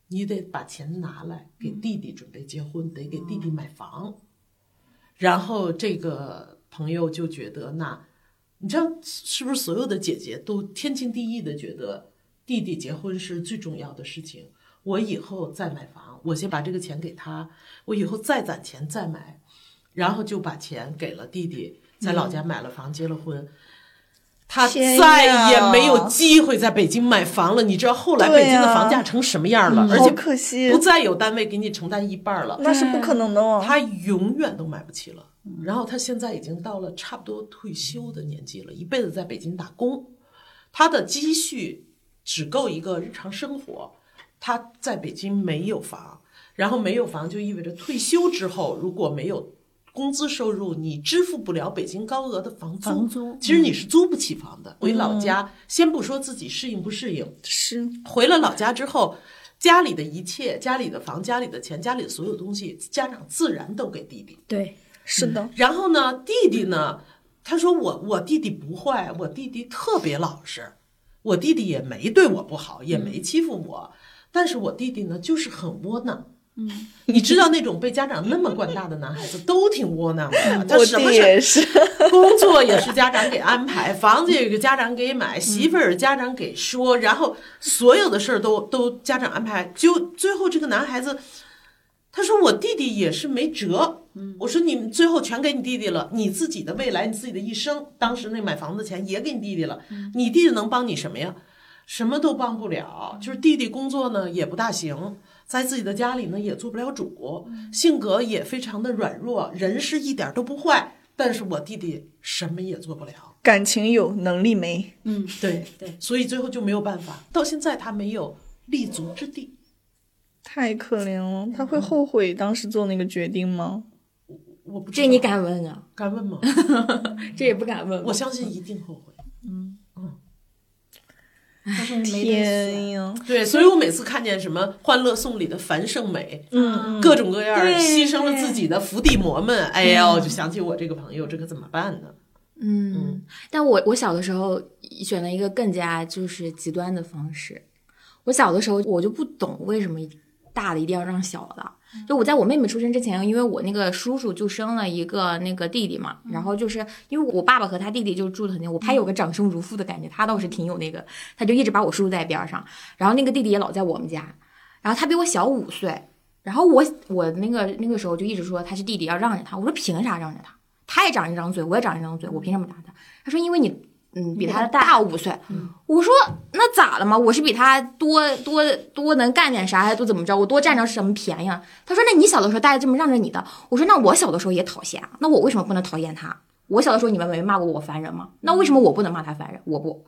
你得把钱拿来给弟弟准备结婚，得给弟弟买房。”然后这个朋友就觉得，那你知道是不是所有的姐姐都天经地义的觉得弟弟结婚是最重要的事情？我以后再买房，我先把这个钱给他，我以后再攒钱再买，然后就把钱给了弟弟，在老家买了房，结了婚。他再也没有机会在北京买房了。你知道后来北京的房价成什么样了？而且可惜不，再有单位给你承担一半了。那是不可能的哦。他永远都买不起了。然后他现在已经到了差不多退休的年纪了，一辈子在北京打工，他的积蓄只够一个日常生活。他在北京没有房，然后没有房就意味着退休之后如果没有工资收入，你支付不了北京高额的房租。房租其实你是租不起房的。回老家，先不说自己适应不适应，是回了老家之后，家里的一切、家里的房、家里的钱、家里的所有东西，家长自然都给弟弟。对，是的，然后呢，弟弟呢，他说我我弟弟不坏，我弟弟特别老实，我弟弟也没对我不好，也没欺负我，但是我弟弟呢就是很窝囊。嗯，[LAUGHS] 你知道那种被家长那么惯大的男孩子都挺窝囊的，他什么也是，工作也是家长给安排，房子也是家长给买，媳妇儿家长给说，然后所有的事儿都都家长安排。就最后这个男孩子，他说我弟弟也是没辙。我说你们最后全给你弟弟了，你自己的未来，你自己的一生，当时那买房子钱也给你弟弟了，你弟弟能帮你什么呀？什么都帮不了，就是弟弟工作呢也不大行，在自己的家里呢也做不了主，性格也非常的软弱，人是一点都不坏，但是我弟弟什么也做不了。感情有，能力没。嗯，对对，所以最后就没有办法，到现在他没有立足之地。太可怜了，他会后悔当时做那个决定吗？我不知道这你敢问啊？敢问吗？[LAUGHS] 这也不敢问。我相信一定后悔。但是没天。呀，对，所以我每次看见什么《欢乐颂》里的樊胜美，嗯各种各样牺牲了自己的伏地魔们，哎呀，我就想起我这个朋友，这可怎么办呢？嗯，但我我小的时候选了一个更加就是极端的方式。我小的时候我就不懂为什么大的一定要让小的。就我在我妹妹出生之前，因为我那个叔叔就生了一个那个弟弟嘛，然后就是因为我爸爸和他弟弟就住的很近，我他有个长兄如父的感觉，他倒是挺有那个，他就一直把我叔叔在边上，然后那个弟弟也老在我们家，然后他比我小五岁，然后我我那个那个时候就一直说他是弟弟要让着他，我说凭啥让着他？他也长一张嘴，我也长一张嘴，我凭什么打他？他说因为你嗯比他大五岁。我说那咋了嘛？我是比他多多多能干点啥，还多怎么着？我多占着什么便宜啊？他说那你小的时候大家这么让着你的，我说那我小的时候也讨嫌啊，那我为什么不能讨厌他？我小的时候你们没骂过我烦人吗？那为什么我不能骂他烦人？我不。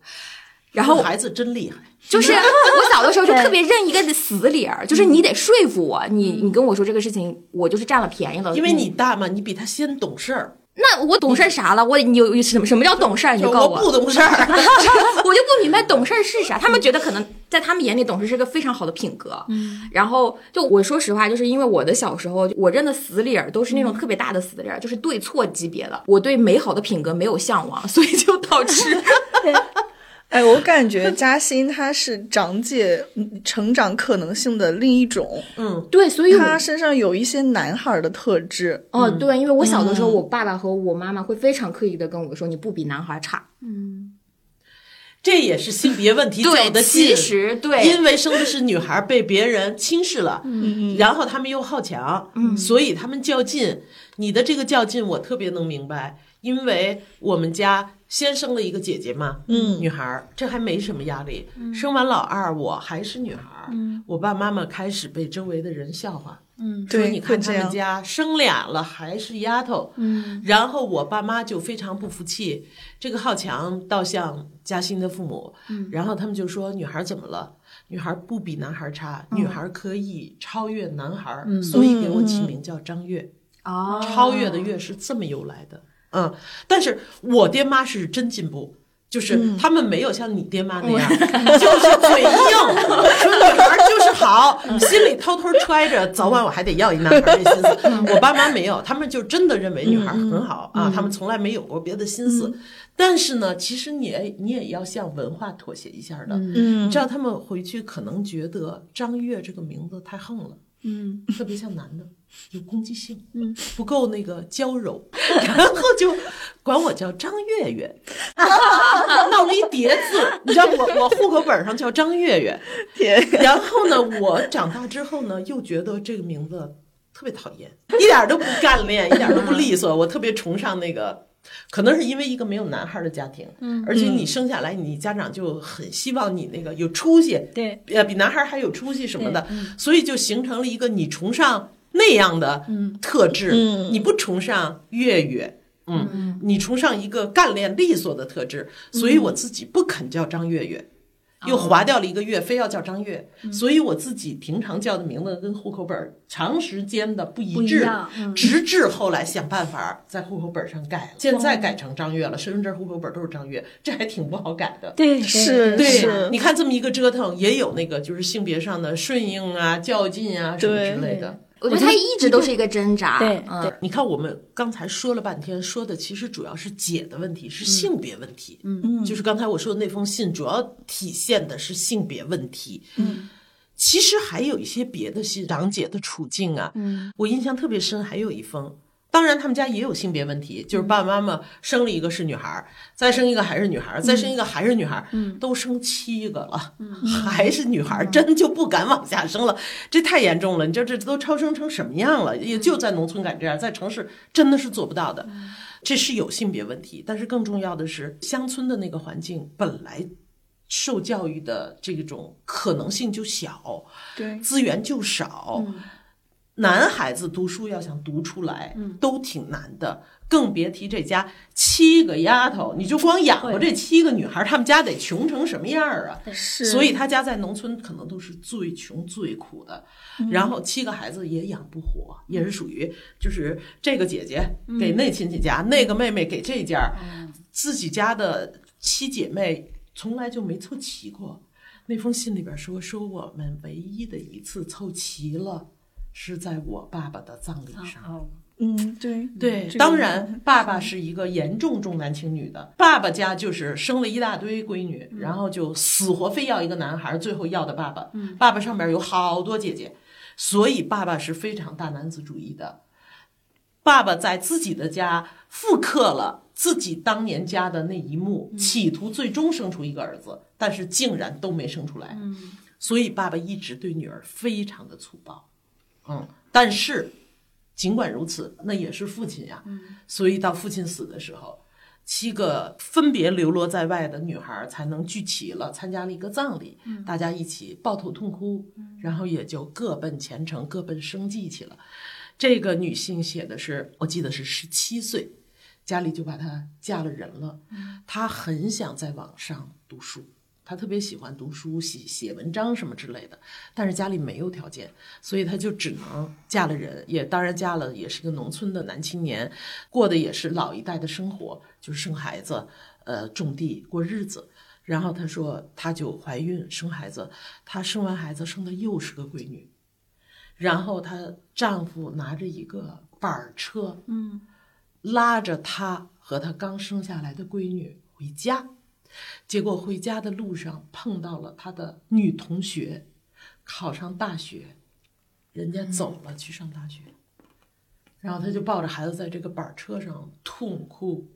然后孩子真厉害，就是 [LAUGHS] 我小的时候就特别 [LAUGHS] 认一个死理儿，就是你得说服我，你你跟我说这个事情，我就是占了便宜了，因为你大嘛，你比他先懂事儿。那我懂事儿啥了？我你有什么什么叫懂事儿？你就告诉我不懂事儿，[LAUGHS] 我就不明白懂事儿是啥。他们觉得可能在他们眼里懂事是个非常好的品格。嗯，然后就我说实话，就是因为我的小时候，我认的死理儿都是那种特别大的死理儿，就是对错级别的。我对美好的品格没有向往，所以就导致 [LAUGHS] [LAUGHS] 哎，我感觉嘉欣她是长姐嗯成长可能性的另一种，嗯，对，所以我她身上有一些男孩儿的特质。哦，对，因为我小的时候，我爸爸和我妈妈会非常刻意的跟我说，你不比男孩差。嗯这也是性别问题较对，的其。实对，因为生的是女孩，被别人轻视了，嗯然后他们又好强，所以他们较劲。你的这个较劲，我特别能明白，因因为我们家先生了一个姐姐嘛，嗯。女孩儿，这还没什么压力。生完老二，我还是女孩儿，我爸爸妈妈开始被周围的人笑话，嗯。说对你看他们家生俩了还是丫头，嗯。然后我爸妈就非常不服气，这个好强倒像嘉欣的父母，嗯。然后他们就说女孩怎么了？女孩不比男孩差，嗯。女孩可以超越男孩，所以给我起名叫张月。哦。超越的越是这么由来的。嗯，但是我爹妈是真进步。就是他们没有像你爹妈那样，就是嘴硬，[LAUGHS] 说女孩就是好，心里偷偷揣着，早晚我还得要一男孩这心思。我爸妈没有，他们就真的认为女孩很好啊，他们从来没有过别的心思。但是呢，其实你也你也要向文化妥协一下的。嗯你知道他们回去可能觉得张悦这个名字太横了。嗯特别像男的，有攻击性，嗯，不够那个娇柔，[LAUGHS] 然后就管我叫张月月，[LAUGHS] 闹了一叠字，你知道我我户口本上叫张月月，[LAUGHS] 天，然后呢，我长大之后呢，又觉得这个名字特别讨厌，一点都不干练，一点都不利索，我特别崇尚那个。可能是因为一个没有男孩的家庭，嗯，而且你生下来，你家长就很希望你那个有出息，对，呃，比男孩还有出息什么的，所以就形成了一个你崇尚那样的特质，嗯。你不崇尚月月，嗯，你崇尚一个干练利索的特质，所以我自己不肯叫张月月。又划掉了一个月，非要叫张月，所以我自己平常叫的名字跟户口本儿长时间的不不一致，一，嗯。直至后来想办法在户口本上改了，现在改成张月了，身份证、户口本都是张月，这还挺不好改的。对，是对是，你看这么一个折腾，也有那个就是性别上的顺应啊、较劲啊什么之类的。我觉得他一直都是一个挣扎。对嗯，你看，我们刚才说了半天，说的其实主要是姐的问题，是性别问题。嗯就是刚才我说的那封信，主要体现的是性别问题。嗯，其实还有一些别的信，长姐的处境啊，嗯，我印象特别深。还有一封，当然他们家也有性别问题，就是爸爸妈妈生了一个是女孩儿，再生一个还是女孩，再生一个还是女孩，嗯都生七个了，还是女孩儿，真就不敢往下生了，这太严重了。你知道这都超生成什么样了？也就在农村敢这样，在城市真的是做不到的。这是有性别问题，但是更重要的是，乡村的那个环境本来受教育的这种可能性就小，对，资源就少。男孩子读书要想读出来，都挺难的，更别提这家七个丫头，你就光养活这七个女孩，他们家得穷成什么样儿啊？是，所以他家在农村可能都是最穷最苦的，然后七个孩子也养不活，也是属于就是这个姐姐给那亲戚家，那个妹妹给这家，自己家的七姐妹从来就没凑齐过。那封信里边说，说我们唯一的一次凑齐了，是在我爸爸的葬礼上。哦，嗯，对对，这个当然，爸爸是一个严重重男轻女的。爸爸家就是生了一大堆闺女，然后就死活非要一个男孩，最后要的爸爸。爸爸上边有好多姐姐，所以爸爸是非常大男子主义的。爸爸在自己的家复刻了自己当年家的那一幕，企图最终生出一个儿子，但是竟然都没生出来。所以爸爸一直对女儿非常的粗暴。嗯，但是尽管如此，那也是父亲呀。所以到父亲死的时候，七个分别流落在外的女孩才能聚齐了，参加了一个葬礼，大家一起抱头痛哭，然后也就各奔前程，各奔生计去了。这个女性写的是，我记得是十七岁，家里就把她嫁了人了。她很想在网上读书，她特别喜欢读书、写写文章什么之类的，但是家里没有条件，所以她就只能嫁了人，也当然嫁了，也是个农村的男青年，过的也是老一代的生活，就是生孩子，呃，种地过日子。然后她说，她就怀孕生孩子，她生完孩子生的又是个闺女。然后她丈夫拿着一个板车，嗯，拉着她和她刚生下来的闺女回家，结果回家的路上碰到了她的女同学，考上大学，人家走了去上大学，然后她就抱着孩子在这个板车上痛哭，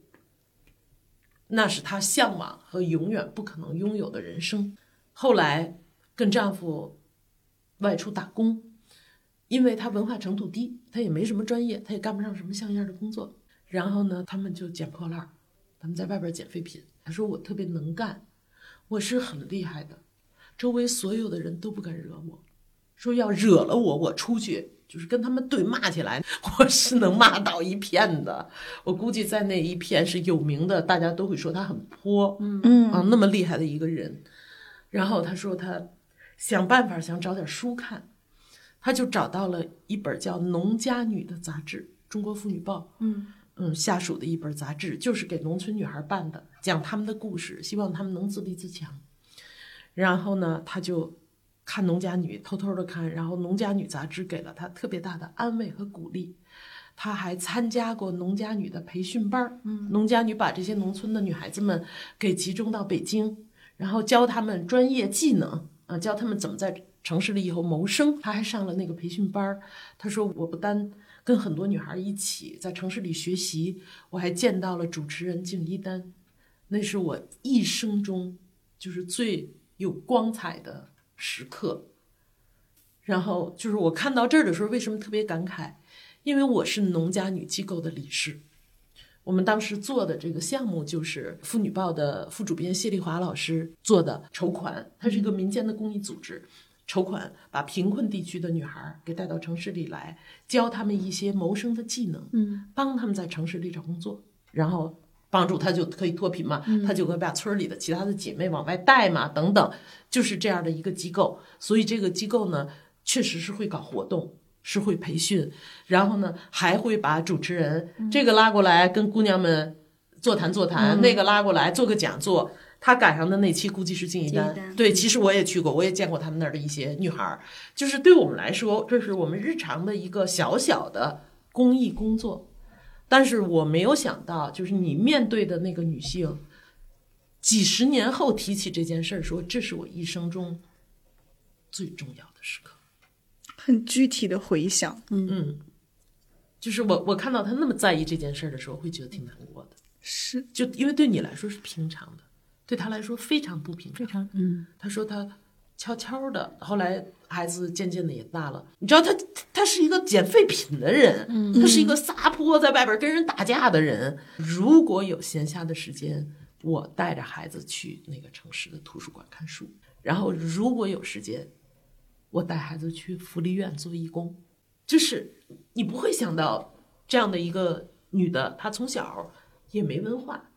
那是她向往和永远不可能拥有的人生。后来跟丈夫外出打工。因为他文化程度低，他也没什么专业，他也干不上什么像样的工作。然后呢，他们就捡破烂儿，他们在外边捡废品。他说我特别能干，我是很厉害的，周围所有的人都不敢惹我，说要惹了我，我出去就是跟他们对骂起来，我是能骂倒一片的。我估计在那一片是有名的，大家都会说他很泼，嗯啊，那么厉害的一个人。然后他说他想办法想找点书看，他就找到了一本叫《农家女》的杂志，《中国妇女报》。嗯嗯，下属的一本杂志，就是给农村女孩办的，讲他们的故事，希望他们能自立自强。然后呢，他就看《农家女》，偷偷的看，然后《农家女》杂志给了他特别大的安慰和鼓励。他还参加过农家女的培训班儿，嗯，农家女把这些农村的女孩子们给集中到北京，然后教他们专业技能，啊，教他们怎么在城市里以后谋生。他还上了那个培训班儿。他说，我不单跟很多女孩一起在城市里学习，我还见到了主持人敬一丹，那是我一生中就是最有光彩的时刻。然后就是我看到这儿的时候，为什么特别感慨？因为我是农家女机构的理事，我们当时做的这个项目就是《妇女报》的副主编谢丽华老师做的筹款，它是一个民间的公益组织，筹款把贫困地区的女孩儿给带到城市里来，教她们一些谋生的技能，嗯，帮她们在城市里找工作，然后帮助她就可以脱贫嘛，她就会把村里的其他的姐妹往外带嘛，等等，就是这样的一个机构。所以这个机构呢，确实是会搞活动。是会培训，然后呢，还会把主持人、这个拉过来跟姑娘们座谈座谈，那个拉过来做个讲座。他赶上的那期估计是敬一丹，敬一丹对，其实我也去过，我也见过他们那儿的一些女孩儿，就是对我们来说，这是我们日常的一个小小的公益工作。但是我没有想到，就是你面对的那个女性，几十年后提起这件事儿，说这是我一生中最重要的时刻。很具体的回想，嗯，就是我我看到他那么在意这件事儿的时候，会觉得挺难过的。是就因为对你来说是平常的，对他来说非常不平常。非常嗯他说他悄悄的，后来孩子渐渐的也大了。你知道他他是一个捡废品的人，他是一个撒泼在外边跟人打架的人。如果有闲暇的时间，我带着孩子去那个城市的图书馆看书，然后如果有时间，我带孩子去福利院做义工。就是你不会想到这样的一个女的，她从小也没文化，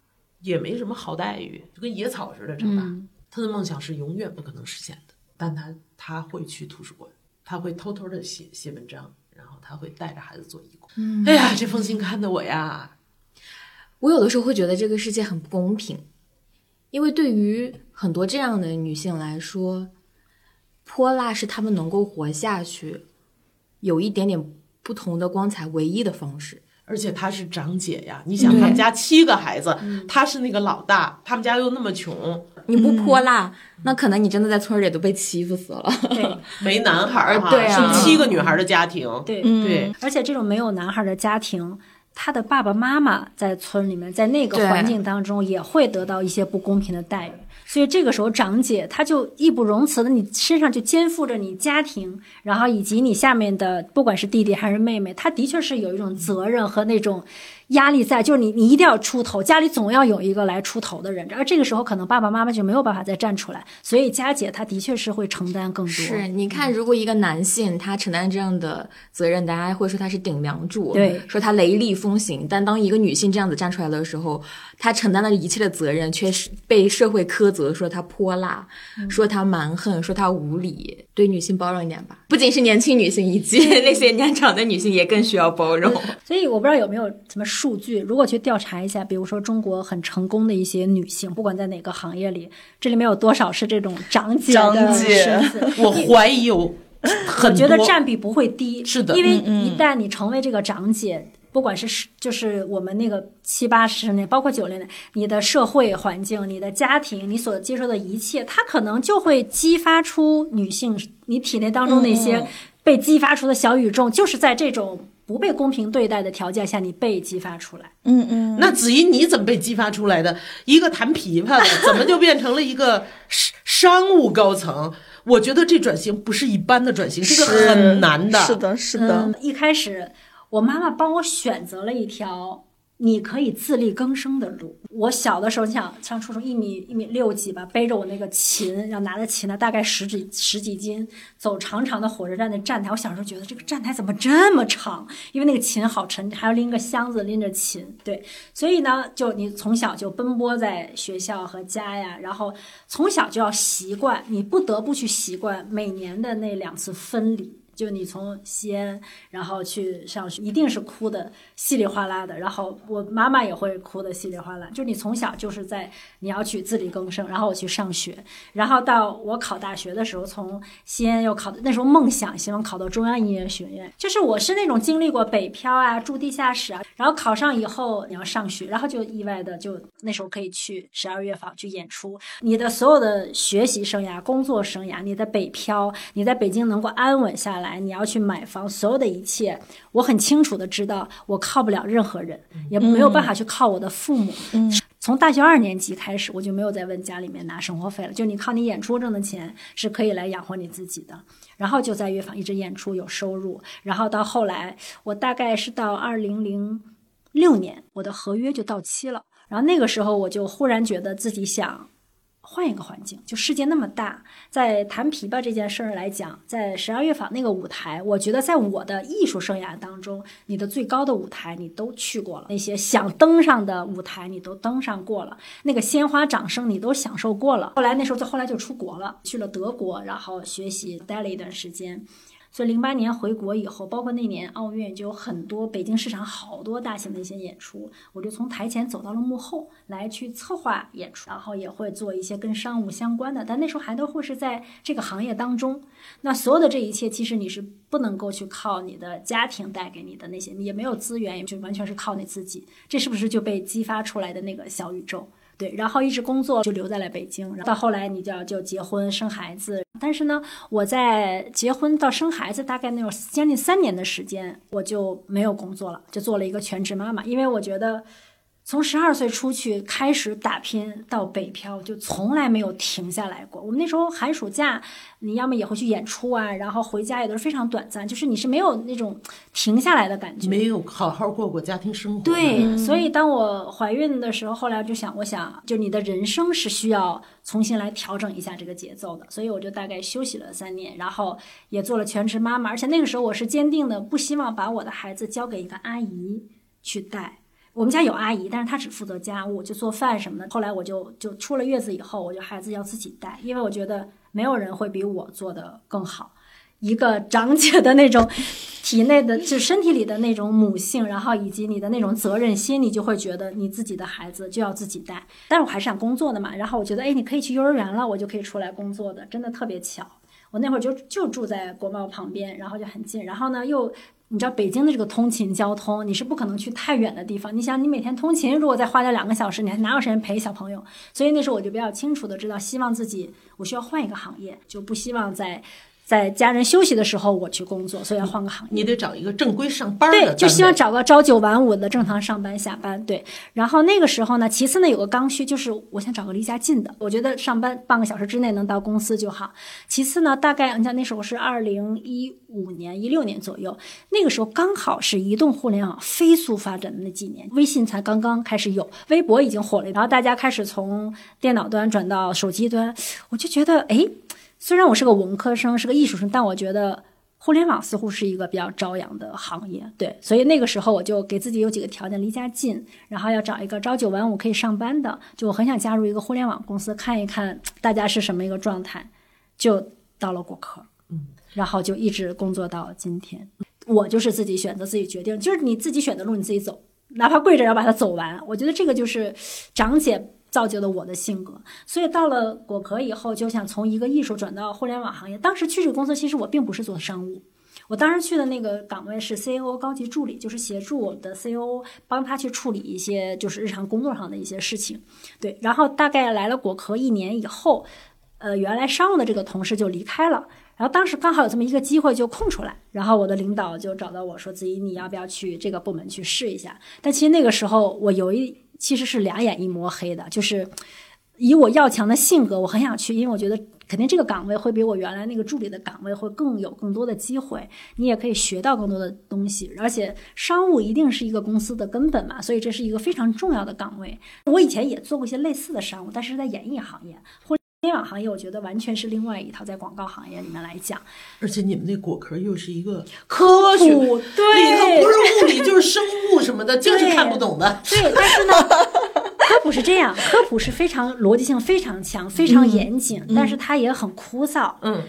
也没什么好待遇，就跟野草似的长大。她的梦想是永远不可能实现的，但他他会去图书馆，他会偷偷的写写文章，然后他会带着孩子做义工。哎呀，这封信看的我呀，我有的时候会觉得这个世界很不公平，因为对于很多这样的女性来说，泼辣是她们能够活下去，有一点点不同的光彩唯一的方式。而且她是长姐呀，你想他们家七个孩子，她是那个老大，他们家又那么穷，你不泼辣，那可能你真的在村里都被欺负死了。对。没男孩儿哈，对啊。生七个女孩儿的家庭，对对，而且这种没有男孩的家庭，他的爸爸妈妈在村里面，在那个环境当中，也会得到一些不公平的待遇。所以这个时候，长姐她就义不容辞的，你身上就肩负着你家庭，然后以及你下面的，不管是弟弟还是妹妹，她的确是有一种责任和那种压力在，就是你你一定要出头，家里总要有一个来出头的人，而这个时候可能爸爸妈妈就没有办法再站出来，所以佳姐她的确是会承担更多。是，你看，如果一个男性他承担这样的责任，大家会说他是顶梁柱，对说他雷厉风行。但当一个女性这样子站出来的时候，她承担了一切的责任，却是被社会苛责，说她泼辣，说她蛮横，说她无理。对女性包容一点吧，[LAUGHS] 不仅是年轻女性，以及那些年长的女性也更需要包容。[LAUGHS] 所以我不知道有没有怎么数据，如果去调查一下，比如说中国很成功的一些女性，不管在哪个行业里，这里面有多少是这种长姐长的姐身份？[LAUGHS] 我怀疑有很我觉得占比不会低，是的。因为嗯一旦你成为这个长姐，不管是是就是我们那个七八十年，包括九零年，你的社会环境、你的家庭、你所接受的一切，它可能就会激发出女性你体内当中那嗯些被激发出的小宇宙，就是在这种不被公平对待的条件下，你被激发出来。嗯嗯，那子怡，你怎么被激发出来的？一个弹琵琶的，[LAUGHS] 怎么就变成了一个商商务高层？我觉得这转型不是一般的转型，这个很难的。是的，是的嗯，，一开始我妈妈帮我选择了一条你可以自力更生的路。我小的时候，你想上初中一米一米六几吧，背着我那个琴，要拿的琴呢，大概十几十几斤，走长长的火车站的站台。我小时候觉得这个站台怎么这么长？因为那个琴好沉，还要拎个箱子拎着琴。对，所以呢，就你从小就奔波在学校和家呀，然后从小就要习惯，你不得不去习惯每年的那两次分离。就你从西安，然后去上学，一定是哭的稀里哗啦的。然后我妈妈也会哭的稀里哗啦。就你从小就是在你要去自力更生，然后我去上学，然后到我考大学的时候，从西安又考那时候梦想希望考到中央音乐学院。就是我是那种经历过北漂啊，住地下室啊，然后考上以后你要上学，然后就意外的就那时候可以去十二乐坊去演出。你的所有的学习生涯、工作生涯，你的北漂，你在北京能够安稳下来。来，你要去买房，所有的一切，我很清楚的知道，我靠不了任何人，也没有办法去靠我的父母。从大学二年级开始，我就没有再问家里面拿生活费了，就你靠你演出挣的钱是可以来养活你自己的。然后就在乐坊一直演出有收入，然后到后来，我大概是到二零零六年，我的合约就到期了，然后那个时候我就忽然觉得自己想。换一个环境，就世界那么大，在弹琵琶这件事儿来讲，在十二乐坊那个舞台，我觉得在我的艺术生涯当中，你的最高的舞台你都去过了，那些想登上的舞台你都登上过了，那个鲜花掌声你都享受过了。后来那时候就后来就出国了，去了德国，然后学习待了一段时间。所以零八年回国以后，包括那年奥运，就有很多北京市场好多大型的一些演出，我就从台前走到了幕后来去策划演出，然后也会做一些跟商务相关的。但那时候还都会是在这个行业当中，那所有的这一切，其实你是不能够去靠你的家庭带给你的那些，你也没有资源，也就完全是靠你自己。这是不是就被激发出来的那个小宇宙？对，然后一直工作就留在了北京，到后来你就要就结婚生孩子。但是呢，我在结婚到生孩子大概那有将近三年的时间，我就没有工作了，就做了一个全职妈妈，因为我觉得。从十二岁出去开始打拼到北漂，就从来没有停下来过。我们那时候寒暑假，你要么也会去演出啊，然后回家也都是非常短暂，就是你是没有那种停下来的感觉，没有好好过过家庭生活。对，所以当我怀孕的时候，后来就想，我想就你的人生是需要重新来调整一下这个节奏的，所以我就大概休息了三年，然后也做了全职妈妈，而且那个时候我是坚定的不希望把我的孩子交给一个阿姨去带。我们家有阿姨，但是她只负责家务，就做饭什么的。后来我就就出了月子以后，我就孩子要自己带，因为我觉得没有人会比我做的更好。一个长姐的那种体内的，就身体里的那种母性，然后以及你的那种责任心，你就会觉得你自己的孩子就要自己带。但是我还是想工作的嘛，然后我觉得，哎，你可以去幼儿园了，我就可以出来工作的，真的特别巧。我那会儿就就住在国贸旁边，然后就很近，然后呢又。你知道北京的这个通勤交通，你是不可能去太远的地方。你想，你每天通勤，如果再花掉两个小时，你还哪有时间陪小朋友？所以那时候我就比较清楚的知道，希望自己我需要换一个行业，就不希望在。在家人休息的时候，我去工作，所以要换个行业。你得找一个正规上班的。对，就希望找个朝九晚五的正常上班下班。对，然后那个时候呢，其次呢有个刚需，就是我想找个离家近的。我觉得上班半个小时之内能到公司就好。其次呢，大概你像那时候是二零一五年、一六年左右，那个时候刚好是移动互联网飞速发展的那几年，微信才刚刚开始有，微博已经火了，然后大家开始从电脑端转到手机端，我就觉得哎。虽然我是个文科生，是个艺术生，但我觉得互联网似乎是一个比较朝阳的行业。对，所以那个时候我就给自己有几个条件：离家近，然后要找一个朝九晚五可以上班的。就我很想加入一个互联网公司，看一看大家是什么一个状态。就到了果壳，嗯，然后就一直工作到今天。我就是自己选择、自己决定，就是你自己选的路，你自己走，哪怕跪着要把它走完。我觉得这个就是长姐。造就了我的性格，所以到了果壳以后，就想从一个艺术转到互联网行业。当时去这个公司，其实我并不是做商务，我当时去的那个岗位是 CEO 高级助理，就是协助我的 CEO 帮他去处理一些就是日常工作上的一些事情。对，然后大概来了果壳一年以后，呃，原来商务的这个同事就离开了，然后当时刚好有这么一个机会就空出来，然后我的领导就找到我说：“子怡，你要不要去这个部门去试一下？”但其实那个时候我有一。其实是两眼一抹黑的，就是以我要强的性格，我很想去，因为我觉得肯定这个岗位会比我原来那个助理的岗位会更有更多的机会，你也可以学到更多的东西，而且商务一定是一个公司的根本嘛，所以这是一个非常重要的岗位。我以前也做过一些类似的商务，但是在演艺行业或。互联网行业，我觉得完全是另外一套，在广告行业里面来讲，而且你们那果壳又是一个科学，普，对，里头不是物理就是生物什么的，就是看不懂的。对，但是呢，科普是这样，科普是非常逻辑性非常强，非常严谨，但是它也很枯燥。嗯。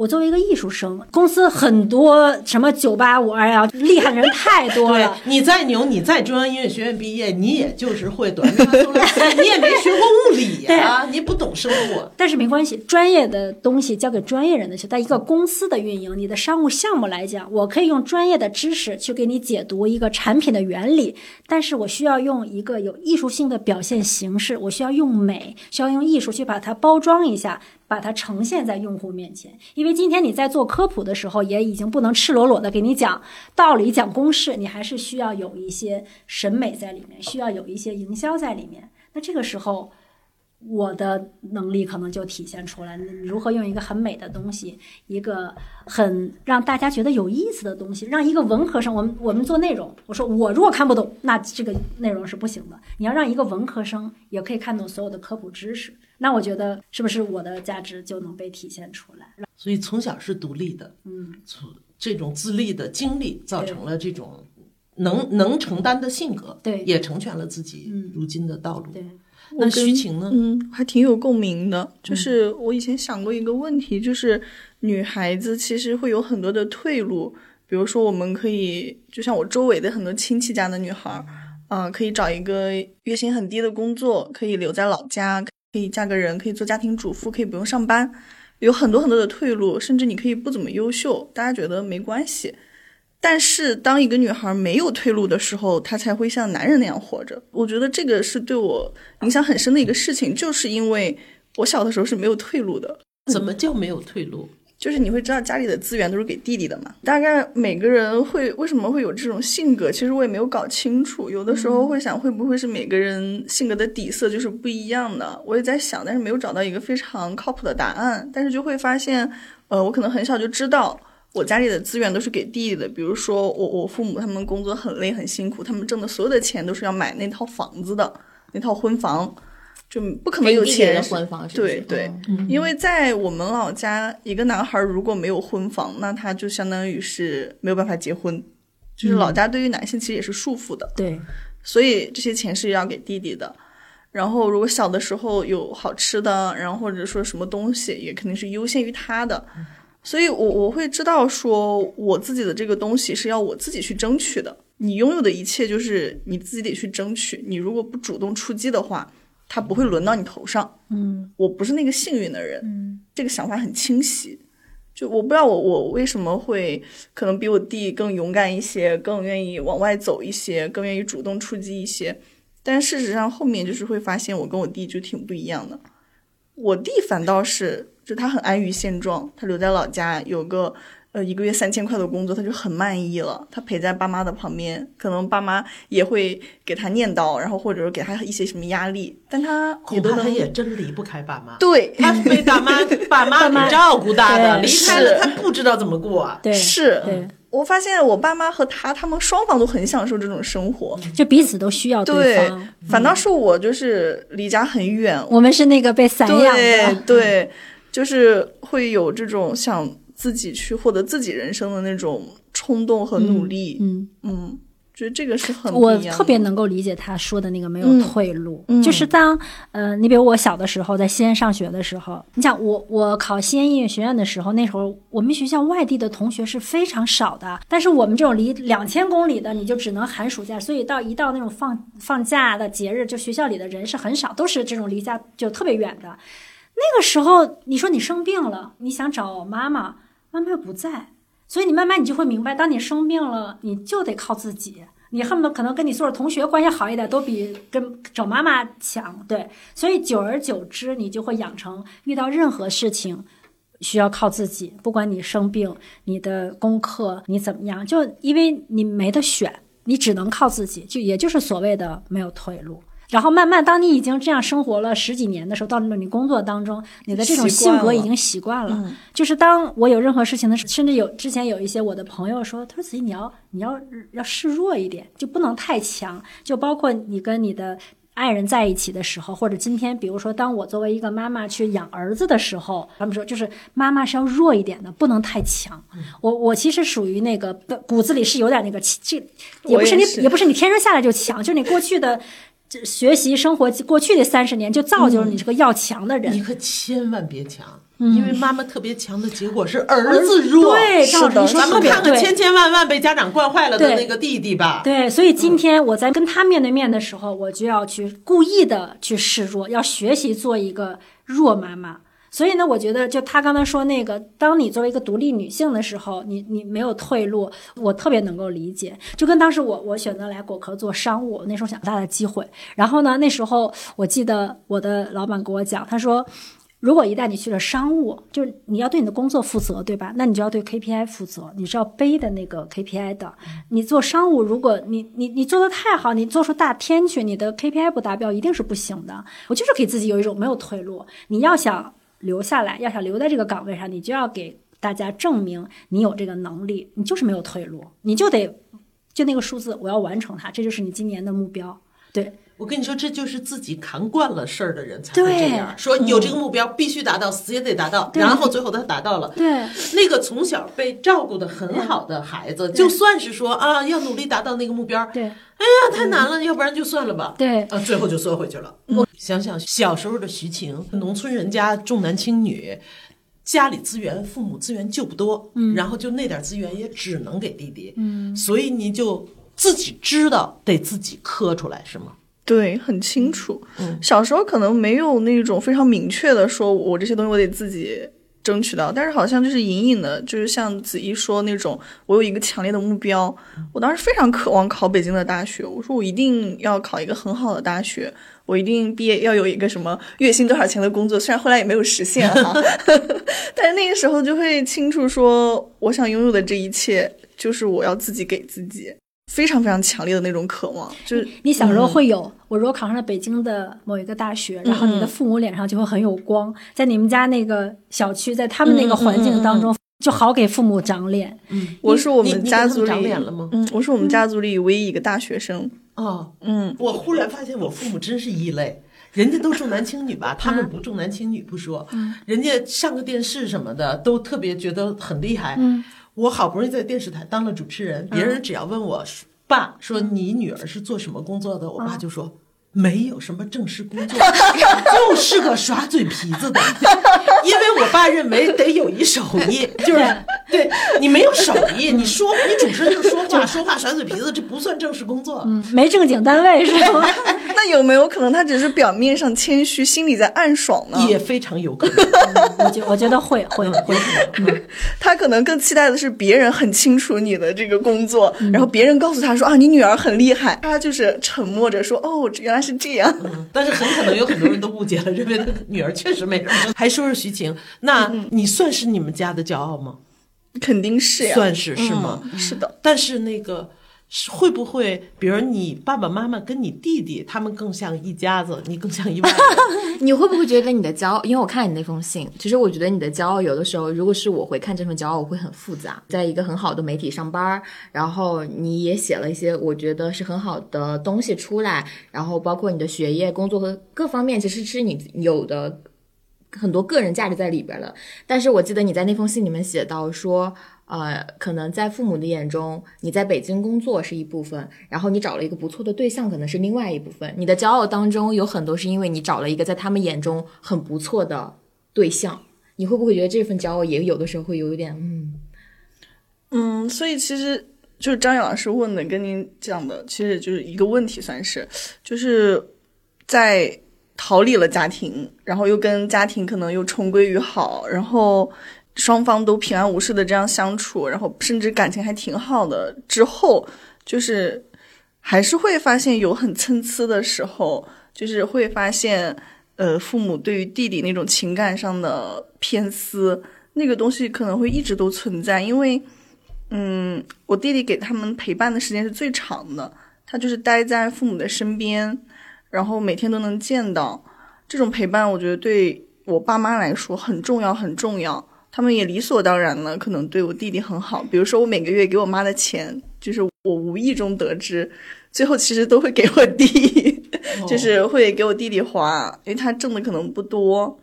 我作为一个艺术生，公司很多什么九八五二呀，厉害的人太多了。你再牛，你在中央音乐学院毕业，你也就是会短命 [LAUGHS] 你也没学过物理呀，你不懂生物。但是没关系，专业的东西交给专业人的去。在一个公司的运营，你的商务项目来讲，我可以用专业的知识去给你解读一个产品的原理，但是我需要用一个有艺术性的表现形式，我需要用美，需要用艺术去把它包装一下。把它呈现在用户面前，因为今天你在做科普的时候，也已经不能赤裸裸的给你讲道理、讲公式，你还是需要有一些审美在里面，需要有一些营销在里面。那这个时候，我的能力可能就体现出来，如何用一个很美的东西，一个很让大家觉得有意思的东西，让一个文科生，我们我们做内容，我说我如果看不懂，那这个内容是不行的。你要让一个文科生也可以看懂所有的科普知识。那我觉得是不是我的价值就能被体现出来？所以从小是独立的，嗯，从这种自立的经历造成了这种能能承担的性格，对，也成全了自己如今的道路。对，那徐晴呢？嗯，还挺有共鸣的。就是我以前想过一个问题，就是女孩子其实会有很多的退路，比如说我们可以，就像我周围的很多亲戚家的女孩，啊，可以找一个月薪很低的工作，可以留在老家。可以嫁个人，可以做家庭主妇，可以不用上班，有很多很多的退路，甚至你可以不怎么优秀，大家觉得没关系。但是当一个女孩没有退路的时候，她才会像男人那样活着。我觉得这个是对我影响很深的一个事情，就是因为我小的时候是没有退路的。怎么叫没有退路？就是你会知道家里的资源都是给弟弟的嘛？大概每个人会为什么会有这种性格？其实我也没有搞清楚。有的时候会想，会不会是每个人性格的底色就是不一样的？我也在想，但是没有找到一个非常靠谱的答案。但是就会发现，呃，我可能很小就知道我家里的资源都是给弟弟的。比如说，我我父母他们工作很累很辛苦，他们挣的所有的钱都是要买那套房子的，那套婚房。就不可能有钱，对对，因为在我们老家，一个男孩如果没有婚房，那他就相当于是没有办法结婚，就是老家对于男性其实也是束缚的。对，所以这些钱是要给弟弟的。然后如果小的时候有好吃的，然后或者说什么东西，也肯定是优先于他的。所以我我会知道说，我自己的这个东西是要我自己去争取的。你拥有的一切就是你自己得去争取。你如果不主动出击的话，他不会轮到你头上，嗯，我不是那个幸运的人，嗯，这个想法很清晰，就我不知道我我为什么会可能比我弟更勇敢一些，更愿意往外走一些，更愿意主动出击一些，但事实上后面就是会发现我跟我弟就挺不一样的，我弟反倒是就他很安于现状，他留在老家有个。呃，一个月三千块的工作，他就很满意了。他陪在爸妈的旁边，可能爸妈也会给他念叨，然后或者是给他一些什么压力，但他恐怕他也真离不开爸妈。对，他是被爸妈、[LAUGHS] 爸妈照顾大的，离开了他不知道怎么过。对，是。我发现我爸妈和他，他们双方都很享受这种生活，就彼此都需要对方。反倒是我就是离家很远，我们是那个被散养的，对，就是会有这种想。自己去获得自己人生的那种冲动和努力，嗯嗯，觉得这个是很我特别能够理解他说的那个没有退路，嗯就是当呃，你比如我小的时候在西安上学的时候，你想我我考西安音乐学院的时候，那时候我们学校外地的同学是非常少的，但是我们这种离两千公里的，你就只能寒暑假，所以到一到那种放放假的节日，就学校里的人是很少，都是这种离家就特别远的。那个时候，你说你生病了，你想找妈妈。妈妈又不在，所以你慢慢你就会明白，当你生病了，你就得靠自己。你恨不得可能跟你所有同学关系好一点，都比跟找妈妈强。对，所以久而久之，你就会养成遇到任何事情需要靠自己。不管你生病，你的功课你怎么样，就因为你没得选，你只能靠自己，就也就是所谓的没有退路。然后慢慢，当你已经这样生活了十几年的时候，到了你工作当中，你的这种性格已经习惯了。就是当我有任何事情的时候，甚至有之前有一些我的朋友说：“他说子怡，你要你要要示弱一点，就不能太强。”就包括你跟你的爱人在一起的时候，或者今天，比如说当我作为一个妈妈去养儿子的时候，他们说就是妈妈是要弱一点的，不能太强。我我其实属于那个骨子里是有点那个，这也不是你也不是你天生下来就强，就是你过去的。这学习生活过去的三十年就造就了你这个要强的人。你可千万别强，因为妈妈特别强的结果是儿子弱。对，是的。咱们看看千千万万被家长惯坏了的那个弟弟吧。对，所以今天我在跟他面对面的时候，我就要去故意的去示弱，要学习做一个弱妈妈。所以呢，我觉得就他刚才说那个，当你作为一个独立女性的时候，你你没有退路，我特别能够理解。就跟当时我我选择来果壳做商务，那时候想大的机会。然后呢，那时候我记得我的老板跟我讲，他说，如果一旦你去了商务，就是你要对你的工作负责，对吧？那你就要对 KPI 负责，你是要背的那个 KPI 的。你做商务，如果你你你做的太好，你做出大天去，你的 KPI 不达标，一定是不行的。我就是给自己有一种没有退路。你要想。留下来，要想留在这个岗位上，你就要给大家证明你有这个能力，你就是没有退路，你就得就那个数字，我要完成它，这就是你今年的目标。对我跟你说，这就是自己扛惯了事儿的人才会这样说，有这个目标必须达到，死也得达到，然后最后他达到了。对，那个从小被照顾的很好的孩子，就算是说啊，要努力达到那个目标，对，哎呀，太难了，要不然就算了吧。对，啊，最后就缩回去了。我想想小时候的徐晴，农村人家重男轻女，家里资源、父母资源就不多，嗯，然后就那点资源也只能给弟弟，嗯，所以你就自己知道得自己磕出来，是吗？对，很清楚。小时候可能没有那种非常明确的说，我这些东西我得自己争取到，但是好像就是隐隐的，就是像子怡说那种，我有一个强烈的目标。我当时非常渴望考北京的大学，我说我一定要考一个很好的大学，我一定毕业要有一个什么月薪多少钱的工作。虽然后来也没有实现哈，[LAUGHS] 但是那个时候就会清楚说，我想拥有的这一切，就是我要自己给自己。非常非常强烈的那种渴望，就是你小时候会有。我如果考上了北京的某一个大学，然后你的父母脸上就会很有光，在你们家那个小区，在他们那个环境当中，就好给父母长脸。嗯，我是我们家族里长脸了吗？嗯，我是我们家族里唯一一个大学生。哦，嗯，我忽然发现我父母真是异类，人家都重男轻女吧，他们不重男轻女不说，人家上个电视什么的都特别觉得很厉害。嗯。我好不容易在电视台当了主持人，别人只要问我爸说你女儿是做什么工作的，我爸就说没有什么正式工作，[LAUGHS] 就是个耍嘴皮子的。因为我爸认为得有一手艺，就是 [LAUGHS] 对你没有手艺，你说你主持人就说话说话甩嘴皮子，这不算正式工作，嗯没正经单位是吗？[LAUGHS] 那有没有可能他只是表面上谦虚，心里在暗爽呢？也非常有可能。我觉我觉得会会会，[LAUGHS] 他可能更期待的是别人很清楚你的这个工作，然后别人告诉他说啊，你女儿很厉害，他就是沉默着说哦，原来是这样。但是很可能有很多人都误解了，认为他女儿确实没什么。还说是徐晴，那你算是你们家的骄傲吗？肯定是呀，算是是吗？是的。但是那个。会不会，比如你爸爸妈妈跟你弟弟，他们更像一家子，你更像一外人？[LAUGHS] 你会不会觉得你的骄傲？因为我看你那封信，其实我觉得你的骄傲，有的时候，如果是我回看这份骄傲，我会很复杂。在一个很好的媒体上班，然后你也写了一些我觉得是很好的东西出来，然后包括你的学业、工作和各方面，其实是你有的很多个人价值在里边的。但是我记得你在那封信里面写到说。呃，可能在父母的眼中，你在北京工作是一部分，然后你找了一个不错的对象，可能是另外一部分。你的骄傲当中有很多是因为你找了一个在他们眼中很不错的对象。你会不会觉得这份骄傲也有的时候会有一点，嗯嗯？所以其实就是张颖老师问的，跟您讲的其实就是一个问题，算是就是在逃离了家庭，然后又跟家庭可能又重归于好，然后。双方都平安无事的这样相处，然后甚至感情还挺好的。之后就是还是会发现有很参差的时候，就是会发现，呃，父母对于弟弟那种情感上的偏私，那个东西可能会一直都存在。因为，嗯，我弟弟给他们陪伴的时间是最长的，他就是待在父母的身边，然后每天都能见到，这种陪伴，我觉得对我爸妈来说很重要，很重要。他们也理所当然了，可能对我弟弟很好。比如说，我每个月给我妈的钱，就是我无意中得知，最后其实都会给我弟，就是会给我弟弟花，因为他挣的可能不多。